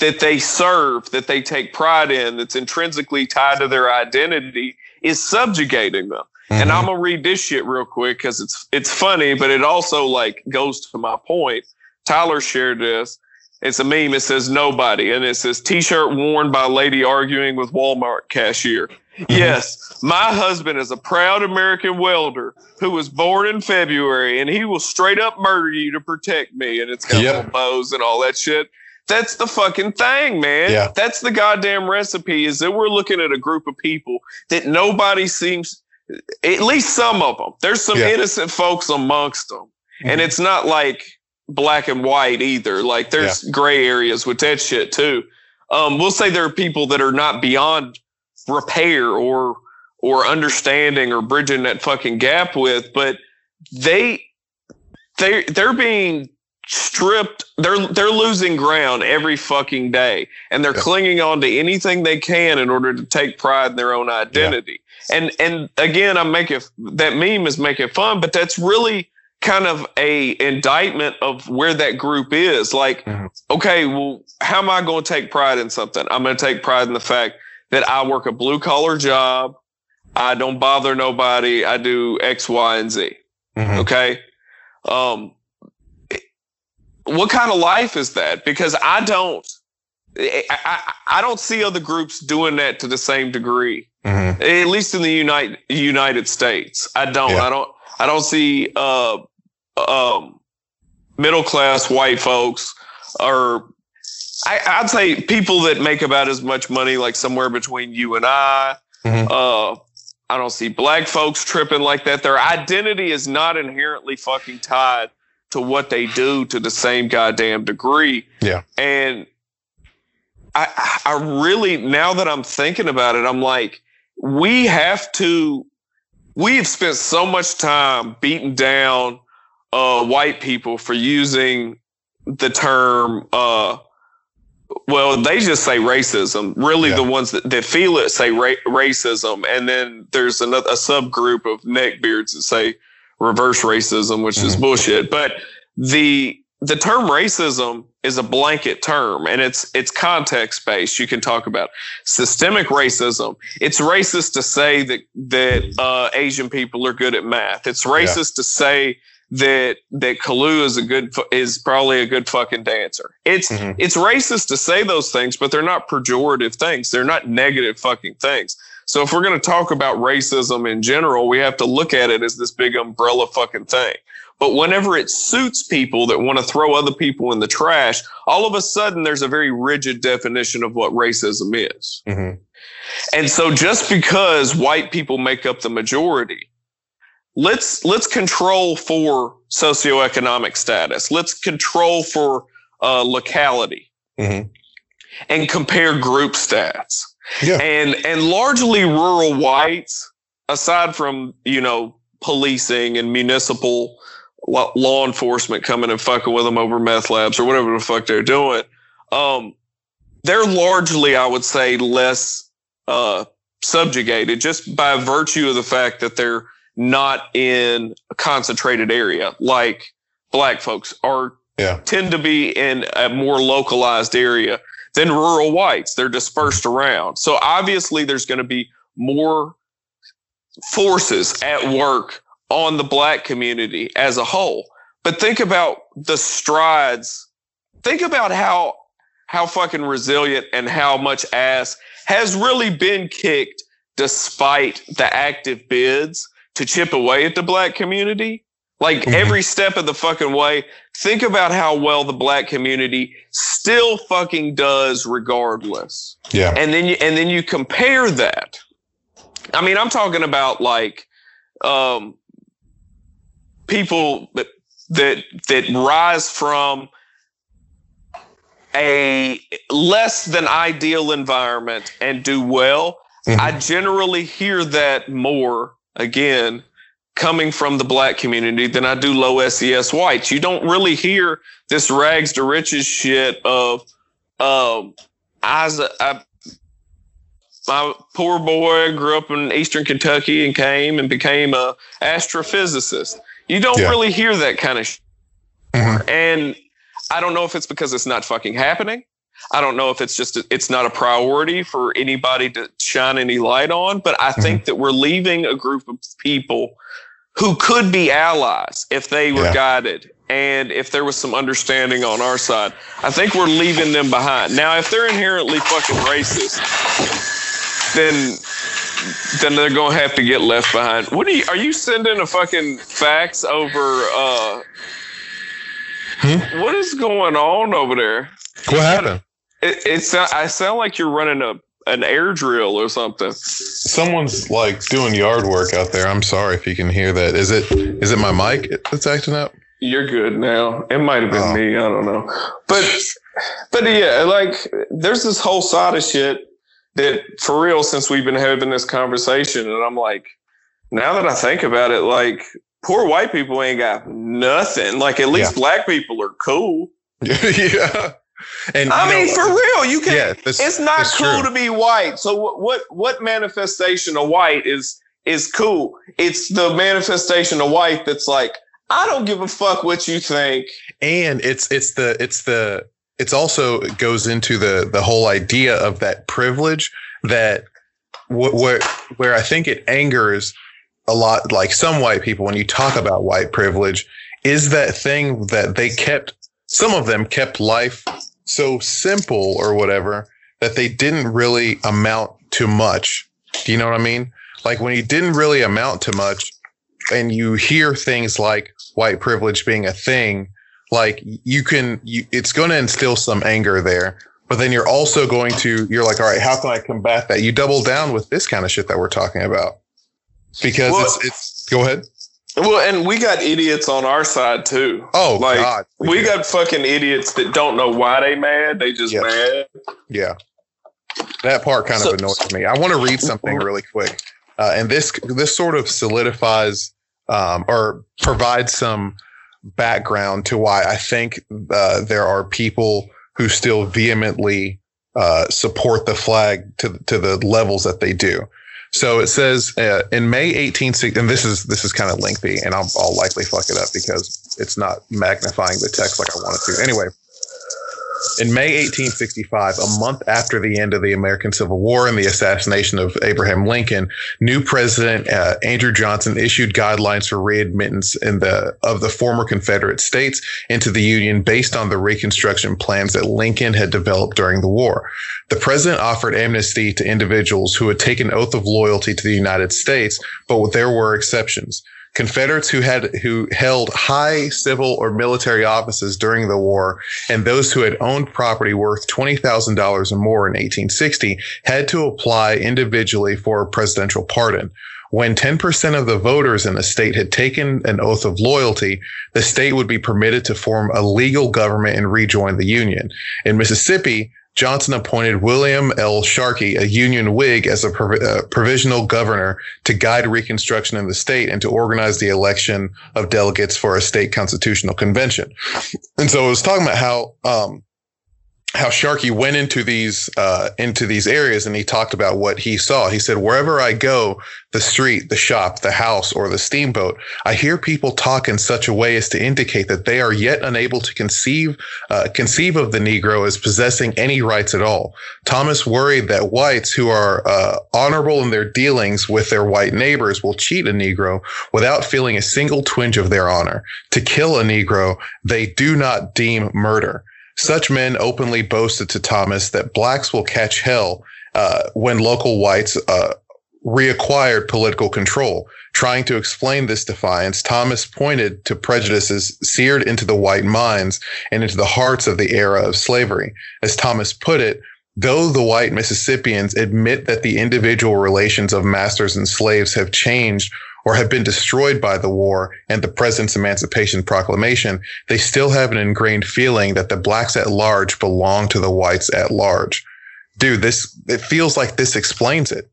that they serve, that they take pride in, that's intrinsically tied to their identity is subjugating them. Mm-hmm. And I'm gonna read this shit real quick because it's it's funny, but it also like goes to my point. Tyler shared this. It's a meme. It says nobody, and it says T-shirt worn by lady arguing with Walmart cashier. Mm-hmm. Yes, my husband is a proud American welder who was born in February, and he will straight up murder you to protect me. And it's got yep. bows and all that shit. That's the fucking thing, man. Yeah. That's the goddamn recipe. Is that we're looking at a group of people that nobody seems, at least some of them. There's some yeah. innocent folks amongst them, mm-hmm. and it's not like black and white either. Like there's yeah. gray areas with that shit too. Um, we'll say there are people that are not beyond repair or or understanding or bridging that fucking gap with, but they they they're being stripped they're they're losing ground every fucking day and they're yeah. clinging on to anything they can in order to take pride in their own identity yeah. and and again i'm making that meme is making fun but that's really kind of a indictment of where that group is like mm-hmm. okay well how am i going to take pride in something i'm going to take pride in the fact that i work a blue collar job i don't bother nobody i do x y and z mm-hmm. okay um what kind of life is that? Because I don't, I, I, I don't see other groups doing that to the same degree. Mm-hmm. At least in the United United States, I don't. Yeah. I don't. I don't see uh, um, middle class white folks or I, would say people that make about as much money, like somewhere between you and I. Mm-hmm. Uh, I don't see black folks tripping like that. Their identity is not inherently fucking tied to what they do to the same goddamn degree. Yeah. And I I really now that I'm thinking about it, I'm like, we have to we've spent so much time beating down uh, white people for using the term uh, well, they just say racism. Really, yeah. the ones that, that feel it say ra- racism, and then there's another a subgroup of neckbeards that say reverse racism, which mm-hmm. is bullshit. But the the term racism is a blanket term and it's it's context based you can talk about systemic racism it's racist to say that that uh, asian people are good at math it's racist yeah. to say that that kalu is a good is probably a good fucking dancer it's mm-hmm. it's racist to say those things but they're not pejorative things they're not negative fucking things so if we're going to talk about racism in general, we have to look at it as this big umbrella fucking thing. But whenever it suits people that want to throw other people in the trash, all of a sudden there's a very rigid definition of what racism is. Mm-hmm. And so just because white people make up the majority, let's let's control for socioeconomic status. Let's control for uh, locality, mm-hmm. and compare group stats. Yeah. And and largely rural whites, aside from, you know, policing and municipal law enforcement coming and fucking with them over meth labs or whatever the fuck they're doing, um, they're largely, I would say, less uh, subjugated just by virtue of the fact that they're not in a concentrated area like black folks are yeah. tend to be in a more localized area than rural whites. They're dispersed around. So obviously there's going to be more forces at work on the black community as a whole. but think about the strides. Think about how how fucking resilient and how much ass has really been kicked despite the active bids to chip away at the black community. Like mm-hmm. every step of the fucking way, think about how well the black community still fucking does regardless. Yeah. And then you and then you compare that. I mean, I'm talking about like um people that that that rise from a less than ideal environment and do well. Mm-hmm. I generally hear that more again coming from the black community than I do low SES whites. You don't really hear this rags to riches shit of, um, I, I, my poor boy grew up in Eastern Kentucky and came and became a astrophysicist. You don't yeah. really hear that kind of shit. Mm-hmm. And I don't know if it's because it's not fucking happening. I don't know if it's just it's not a priority for anybody to shine any light on, but I mm-hmm. think that we're leaving a group of people who could be allies if they were yeah. guided and if there was some understanding on our side. I think we're leaving them behind. Now, if they're inherently fucking racist, then then they're gonna have to get left behind. What are you? Are you sending a fucking fax over? uh hmm? What is going on over there? What happened? It, it's. I sound like you're running a an air drill or something. Someone's like doing yard work out there. I'm sorry if you can hear that. Is it is it my mic that's acting up? You're good now. It might have been oh. me. I don't know. But but yeah, like there's this whole side of shit that for real since we've been having this conversation and I'm like now that I think about it like poor white people ain't got nothing. Like at least yeah. black people are cool. <laughs> yeah. And I mean, know, for real, you can. Yeah, this, it's not cool true. to be white. So what, what? What manifestation of white is is cool? It's the manifestation of white that's like, I don't give a fuck what you think. And it's it's the it's the it's also it goes into the the whole idea of that privilege that where where I think it angers a lot like some white people when you talk about white privilege is that thing that they kept some of them kept life so simple or whatever that they didn't really amount to much. Do you know what I mean? Like when he didn't really amount to much and you hear things like white privilege being a thing, like you can, you, it's going to instill some anger there. But then you're also going to, you're like, all right, how can I combat that? You double down with this kind of shit that we're talking about because well, it's, it's, go ahead. Well, and we got idiots on our side too. Oh, like God, we, we got fucking idiots that don't know why they mad. They just yes. mad. Yeah, that part kind so, of annoys me. I want to read something really quick, uh, and this this sort of solidifies um, or provides some background to why I think uh, there are people who still vehemently uh, support the flag to to the levels that they do. So it says uh, in May 1860, and this is this is kind of lengthy, and I'll, I'll likely fuck it up because it's not magnifying the text like I wanted to. Anyway, in May 1865, a month after the end of the American Civil War and the assassination of Abraham Lincoln, new President uh, Andrew Johnson issued guidelines for readmittance the of the former Confederate states into the Union based on the Reconstruction plans that Lincoln had developed during the war. The president offered amnesty to individuals who had taken oath of loyalty to the United States, but there were exceptions. Confederates who had who held high civil or military offices during the war and those who had owned property worth $20,000 or more in 1860 had to apply individually for a presidential pardon. When 10% of the voters in the state had taken an oath of loyalty, the state would be permitted to form a legal government and rejoin the Union. In Mississippi, Johnson appointed William L. Sharkey, a Union Whig, as a prov- uh, provisional governor to guide Reconstruction in the state and to organize the election of delegates for a state constitutional convention. And so I was talking about how um, how Sharkey went into these uh, into these areas and he talked about what he saw. He said, "Wherever I go, the street, the shop, the house, or the steamboat, I hear people talk in such a way as to indicate that they are yet unable to conceive uh, conceive of the Negro as possessing any rights at all." Thomas worried that whites who are uh, honorable in their dealings with their white neighbors will cheat a Negro without feeling a single twinge of their honor. To kill a Negro, they do not deem murder. Such men openly boasted to Thomas that blacks will catch hell uh, when local whites uh, reacquired political control. Trying to explain this defiance, Thomas pointed to prejudices seared into the white minds and into the hearts of the era of slavery. As Thomas put it, though the white Mississippians admit that the individual relations of masters and slaves have changed or have been destroyed by the war and the President's Emancipation Proclamation, they still have an ingrained feeling that the blacks at large belong to the whites at large. Dude, this, it feels like this explains it.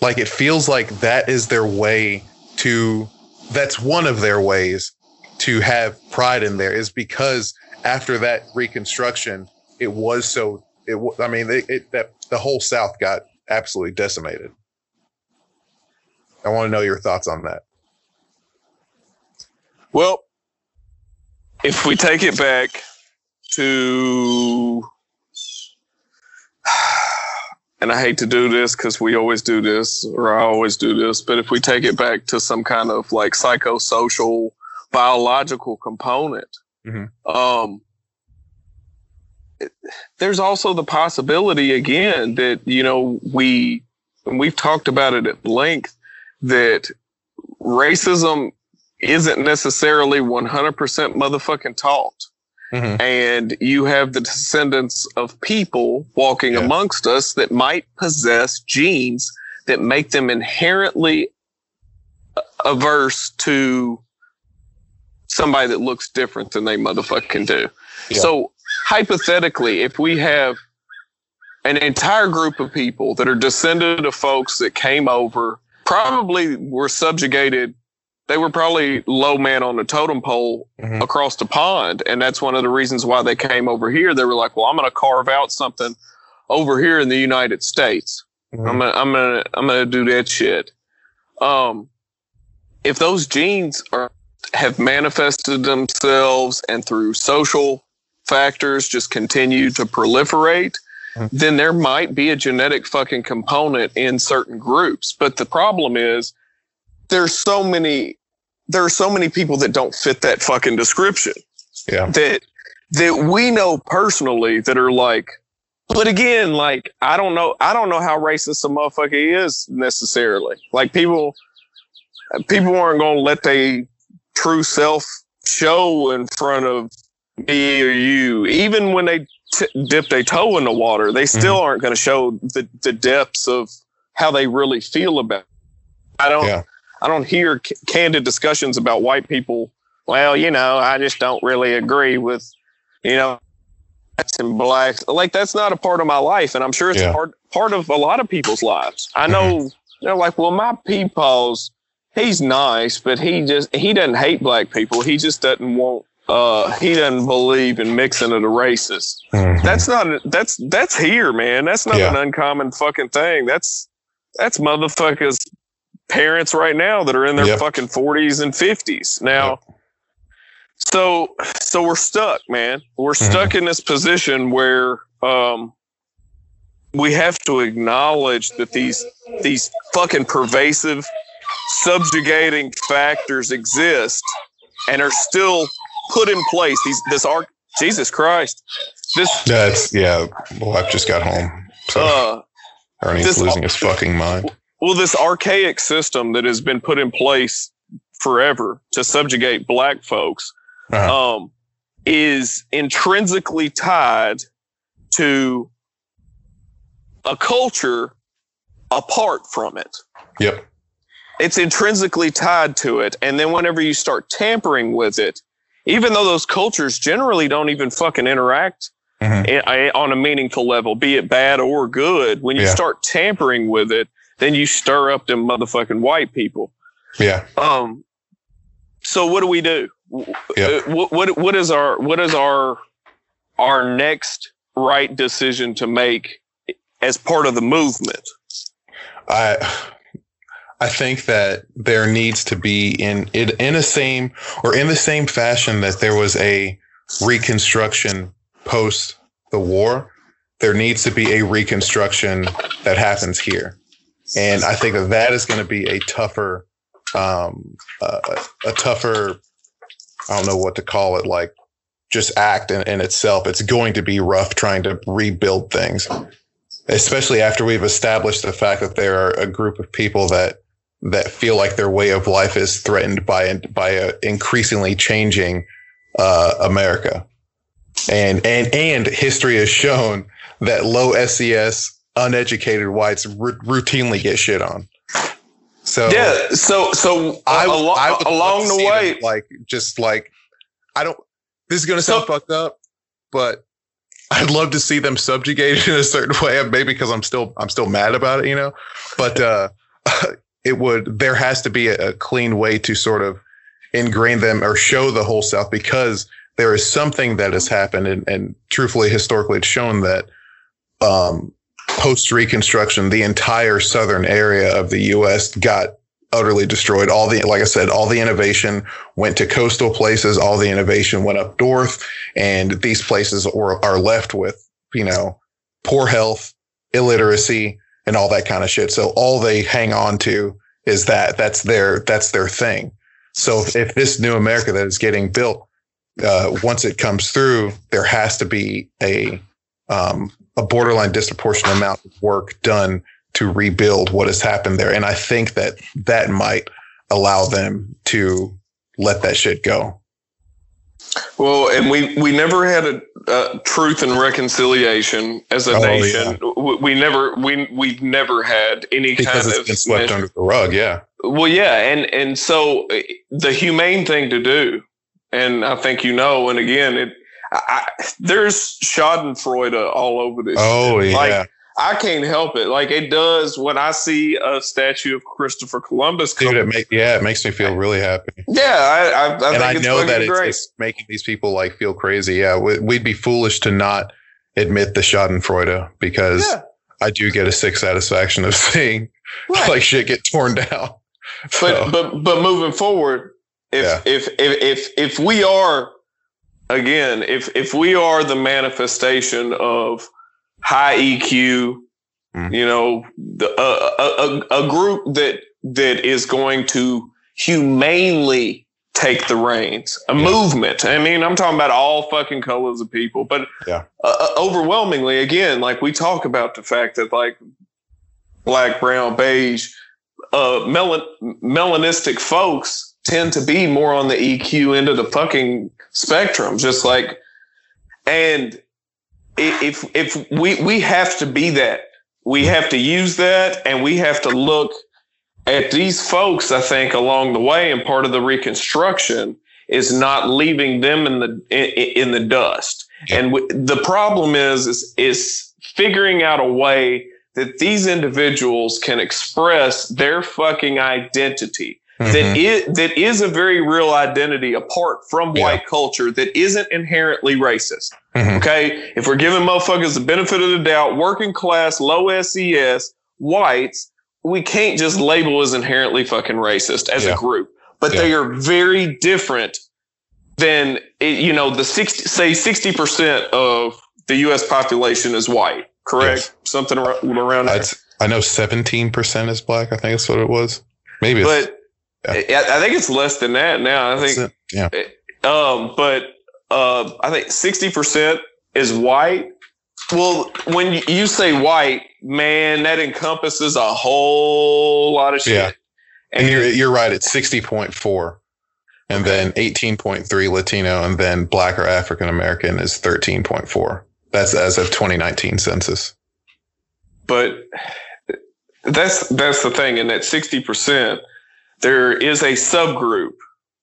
Like it feels like that is their way to, that's one of their ways to have pride in there is because after that reconstruction, it was so, it, I mean, it, it that the whole South got absolutely decimated. I want to know your thoughts on that. Well, if we take it back to, <sighs> and I hate to do this because we always do this, or I always do this, but if we take it back to some kind of like psychosocial, biological component, mm-hmm. um, there's also the possibility again that you know we and we've talked about it at length that racism isn't necessarily 100% motherfucking taught. Mm-hmm. And you have the descendants of people walking yeah. amongst us that might possess genes that make them inherently averse to somebody that looks different than they motherfucking do. Yeah. So hypothetically, if we have an entire group of people that are descended of folks that came over probably were subjugated. They were probably low man on the totem pole mm-hmm. across the pond. And that's one of the reasons why they came over here. They were like, well, I'm going to carve out something over here in the United States. Mm-hmm. I'm going to, I'm going to, I'm going to do that shit. Um, if those genes are, have manifested themselves and through social factors just continue to proliferate, Mm-hmm. then there might be a genetic fucking component in certain groups. But the problem is there's so many there are so many people that don't fit that fucking description. Yeah. That that we know personally that are like but again, like I don't know I don't know how racist a motherfucker is necessarily. Like people people aren't gonna let their true self show in front of me or you, even when they t- dipped a toe in the water, they still mm-hmm. aren't going to show the, the depths of how they really feel about. It. I don't. Yeah. I don't hear c- candid discussions about white people. Well, you know, I just don't really agree with, you know, blacks and blacks. Like that's not a part of my life, and I'm sure it's yeah. part part of a lot of people's lives. I know. Mm-hmm. They're like, well, my peepaw's he's nice, but he just he doesn't hate black people. He just doesn't want uh, he doesn't believe in mixing of the races. Mm-hmm. That's not that's that's here, man. That's not yeah. an uncommon fucking thing. That's that's motherfuckers parents right now that are in their yep. fucking forties and fifties now. Yep. So so we're stuck, man. We're mm-hmm. stuck in this position where um, we have to acknowledge that these these fucking pervasive subjugating factors exist and are still put in place these this arc Jesus Christ. This That's yeah, well I've just got home. So uh, Ernie's this, losing his fucking mind. Well, this archaic system that has been put in place forever to subjugate black folks uh-huh. um, is intrinsically tied to a culture apart from it. Yep. It's intrinsically tied to it. And then whenever you start tampering with it, even though those cultures generally don't even fucking interact mm-hmm. on a meaningful level, be it bad or good, when you yeah. start tampering with it, then you stir up them motherfucking white people. Yeah. Um. So what do we do? Yeah. Uh, what, what what is our what is our our next right decision to make as part of the movement? I I think that there needs to be in in, in a same or in the same fashion that there was a reconstruction post the war, there needs to be a reconstruction that happens here. And I think that that is going to be a tougher, um, uh, a tougher, I don't know what to call it, like just act in, in itself. It's going to be rough trying to rebuild things, especially after we've established the fact that there are a group of people that that feel like their way of life is threatened by by a increasingly changing uh, America, and and and history has shown that low SES uneducated whites r- routinely get shit on. So yeah, so so I, al- I along the way, like just like I don't. This is gonna sound so, fucked up, but I'd love to see them subjugated <laughs> in a certain way. Maybe because I'm still I'm still mad about it, you know. But uh, <laughs> it would there has to be a, clean way to sort of ingrain them or show the whole South because there is something that has happened and, and truthfully historically it's shown that um, post reconstruction the entire southern area of the US got utterly destroyed. All the like I said all the innovation went to coastal places. All the innovation went up north and these places are, are left with you know poor health illiteracy and all that kind of shit. So all they hang on to is that that's their that's their thing. So if this new America that is getting built, uh, once it comes through, there has to be a um, a borderline disproportionate amount of work done to rebuild what has happened there. And I think that that might allow them to let that shit go. Well, and we we never had a, a truth and reconciliation as a oh, nation. Yeah. We, we, never we we've never had any because kind it's of been swept under the rug. Yeah. Well, yeah, and and so eh, the humane thing to do, and I think you know, and again, it I, there's Schadenfreude all over this. Oh yeah. I can't help it. Like it does when I see a statue of Christopher Columbus. Dude, it make, yeah, it makes me feel really happy. Yeah, I, I, I and I know that it's, it's, making these people like feel crazy. Yeah, we'd be foolish to not admit the Schadenfreude because yeah. I do get a sick satisfaction of <laughs> seeing right. like shit get torn down. So. But but but moving forward, if, yeah. if if if if we are again, if if we are the manifestation of high EQ, mm-hmm. you know, the, a, a, a group that that is going to humanely take the reins, a yeah. movement. I mean, I'm talking about all fucking colors of people, but yeah. Uh, uh, overwhelmingly, again, like we talk about the fact that like black, brown, beige, uh, melan- melanistic folks tend to be more on the EQ end of the fucking spectrum, just like, and if if we we have to be that, we have to use that, and we have to look at these folks. I think along the way, and part of the reconstruction is not leaving them in the in, in the dust. And w- the problem is, is is figuring out a way that these individuals can express their fucking identity mm-hmm. that is that is a very real identity apart from yeah. white culture that isn't inherently racist. Mm-hmm. Okay, if we're giving motherfuckers the benefit of the doubt, working class, low SES, whites, we can't just label as inherently fucking racist as yeah. a group. But yeah. they are very different than you know the sixty say sixty percent of the U.S. population is white. Correct, yes. something around there. I know seventeen percent is black. I think that's what it was. Maybe, but yeah. I think it's less than that now. I think, yeah. Um, but uh, I think sixty percent is white. Well, when you say white, man, that encompasses a whole lot of shit. Yeah. And, and you're you're right. It's sixty point four, and then eighteen point three Latino, and then Black or African American is thirteen point four. That's as of 2019 census. But that's that's the thing, and that sixty percent there is a subgroup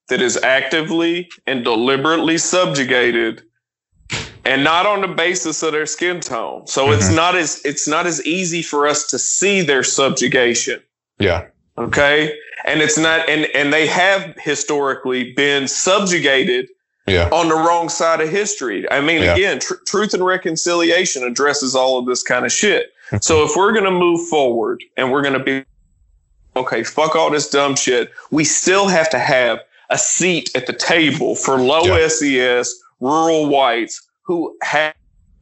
that is actively and deliberately subjugated and not on the basis of their skin tone. So mm-hmm. it's not as it's not as easy for us to see their subjugation. Yeah. Okay? And it's not and and they have historically been subjugated yeah. on the wrong side of history. I mean, Yeah. again, tr- truth and reconciliation addresses all of this kind of shit. Mm-hmm. So if we're going to move forward and we're going to be okay, fuck all this dumb shit, we still have to have a seat at the table for low Yeah. SES rural whites who have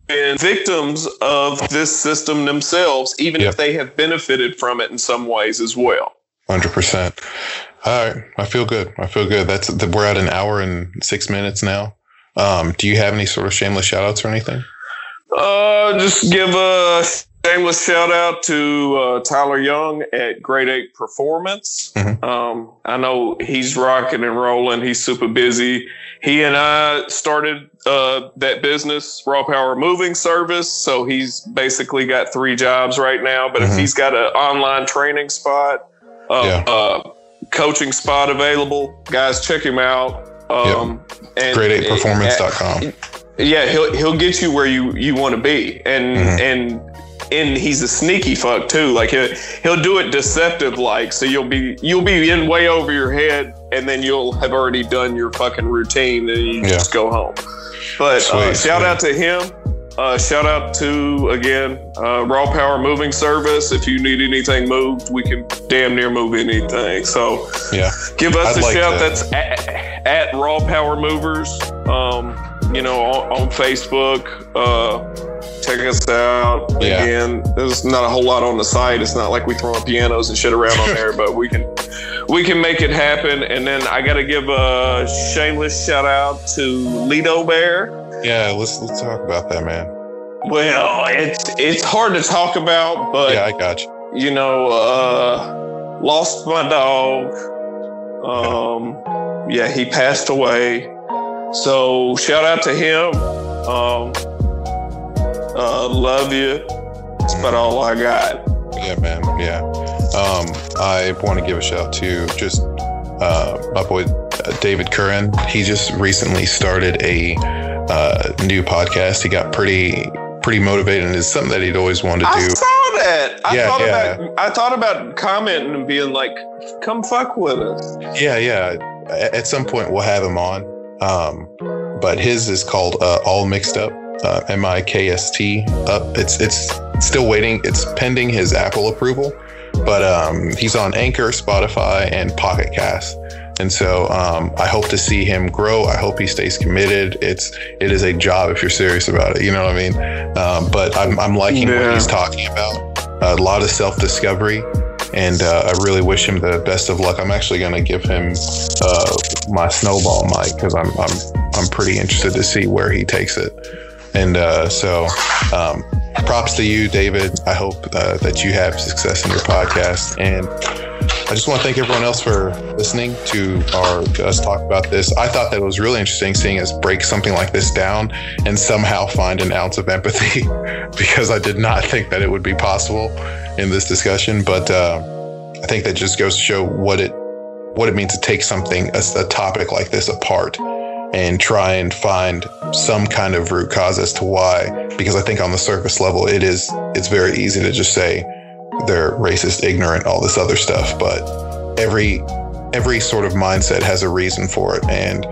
been victims of this system themselves, even Yeah. if they have benefited from it in some ways as well. Hundred percent. All right, I feel good. I feel good. That's we're at an hour and six minutes now. Um, do you have any sort of shameless shout outs or anything? Uh, just give a shameless shout out to uh, Tyler Young at Grade Eight Performance. Mhm. Um, I know he's rocking and rolling. He's super busy. He and I started uh, that business, Raw Power Moving Service. So he's basically got three jobs right now. But Mhm. if he's got an online training spot, uh, Yeah. uh, coaching spot available, guys, check him out. Um, and Grade8performance.com. yeah, he'll he'll get you where you you want to be, and Mhm. and and he's a sneaky fuck too. Like he'll he'll do it deceptive like, so you'll be you'll be in way over your head, and then you'll have already done your fucking routine, and you Yeah. just go home. But uh, Sweet, shout sweet. out to him. Uh, shout out to again uh, Raw Power Moving Service. If you need anything moved, we can damn near move anything. So Yeah. give us I'd a like shout. That's at, at Raw Power Movers. Um, you know, on, on Facebook. Uh, check us out. Yeah. Again, there's not a whole lot on the site. It's not like we throwing pianos and shit around on there, but we can we can make it happen. And then I got to give a shameless shout out to Lido Bear. Yeah, let's let's talk about that, man. Well, it's it's hard to talk about, but yeah, I got you. you know, uh, lost my dog. Um, yeah, he passed away. So shout out to him. Um, uh, love you. That's about all I got. Yeah, man. Yeah. Um, I want to give a shout out to just uh, my boy uh, David Curran. He just recently started a uh, new podcast. He got pretty pretty motivated, and it's something that he'd always wanted to I do. I saw that. I Yeah, thought yeah. about I thought about commenting and being like, "Come fuck with us." Yeah, yeah. At some point, we'll have him on. Um, but his is called uh, All Mixed Up, uh, M I K S T. Up. It's it's still waiting. It's pending his Apple approval, but um, he's on Anchor, Spotify, and Pocket Cast. And so um, I hope to see him grow. I hope he stays committed. It's it is a job if you're serious about it. You know what I mean? Um, but I'm I'm liking what he's talking about. A lot of self discovery and uh, I really wish him the best of luck. I'm actually going to give him uh, my snowball mic because I'm I'm I'm pretty interested to see where he takes it. And uh, so, um, props to you, David. I hope uh, that you have success in your podcast. And I just want to thank everyone else for listening to our to us talk about this. I thought that it was really interesting seeing us break something like this down and somehow find an ounce of empathy <laughs> because I did not think that it would be possible in this discussion. But uh, I think that just goes to show what it what it means to take something a, a topic like this apart and try and find some kind of root cause as to why. Because I think on the surface level, it is it's very easy to just say they're racist, ignorant, all this other stuff. But every every sort of mindset has a reason for it, and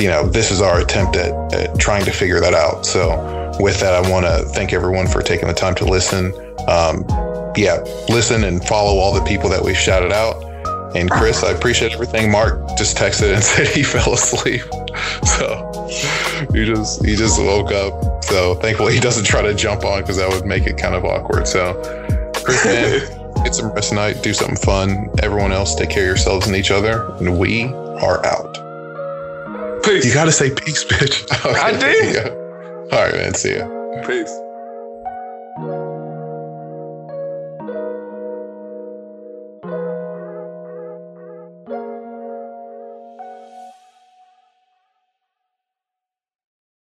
you know this is our attempt at, at trying to figure that out. So with that, I want to thank everyone for taking the time to listen. Um, yeah, listen and follow all the people that we've shouted out. And Chris, I appreciate everything. Mark just texted and <laughs> said he fell asleep. So he just he just woke up. So thankfully he doesn't try to jump on because that would make it kind of awkward. So Chris, man, <laughs> get some rest tonight. Do something fun. Everyone else, take care of yourselves and each other. And we are out. Peace. You got to say peace, bitch. <laughs> I did. All right, man. See ya. Peace.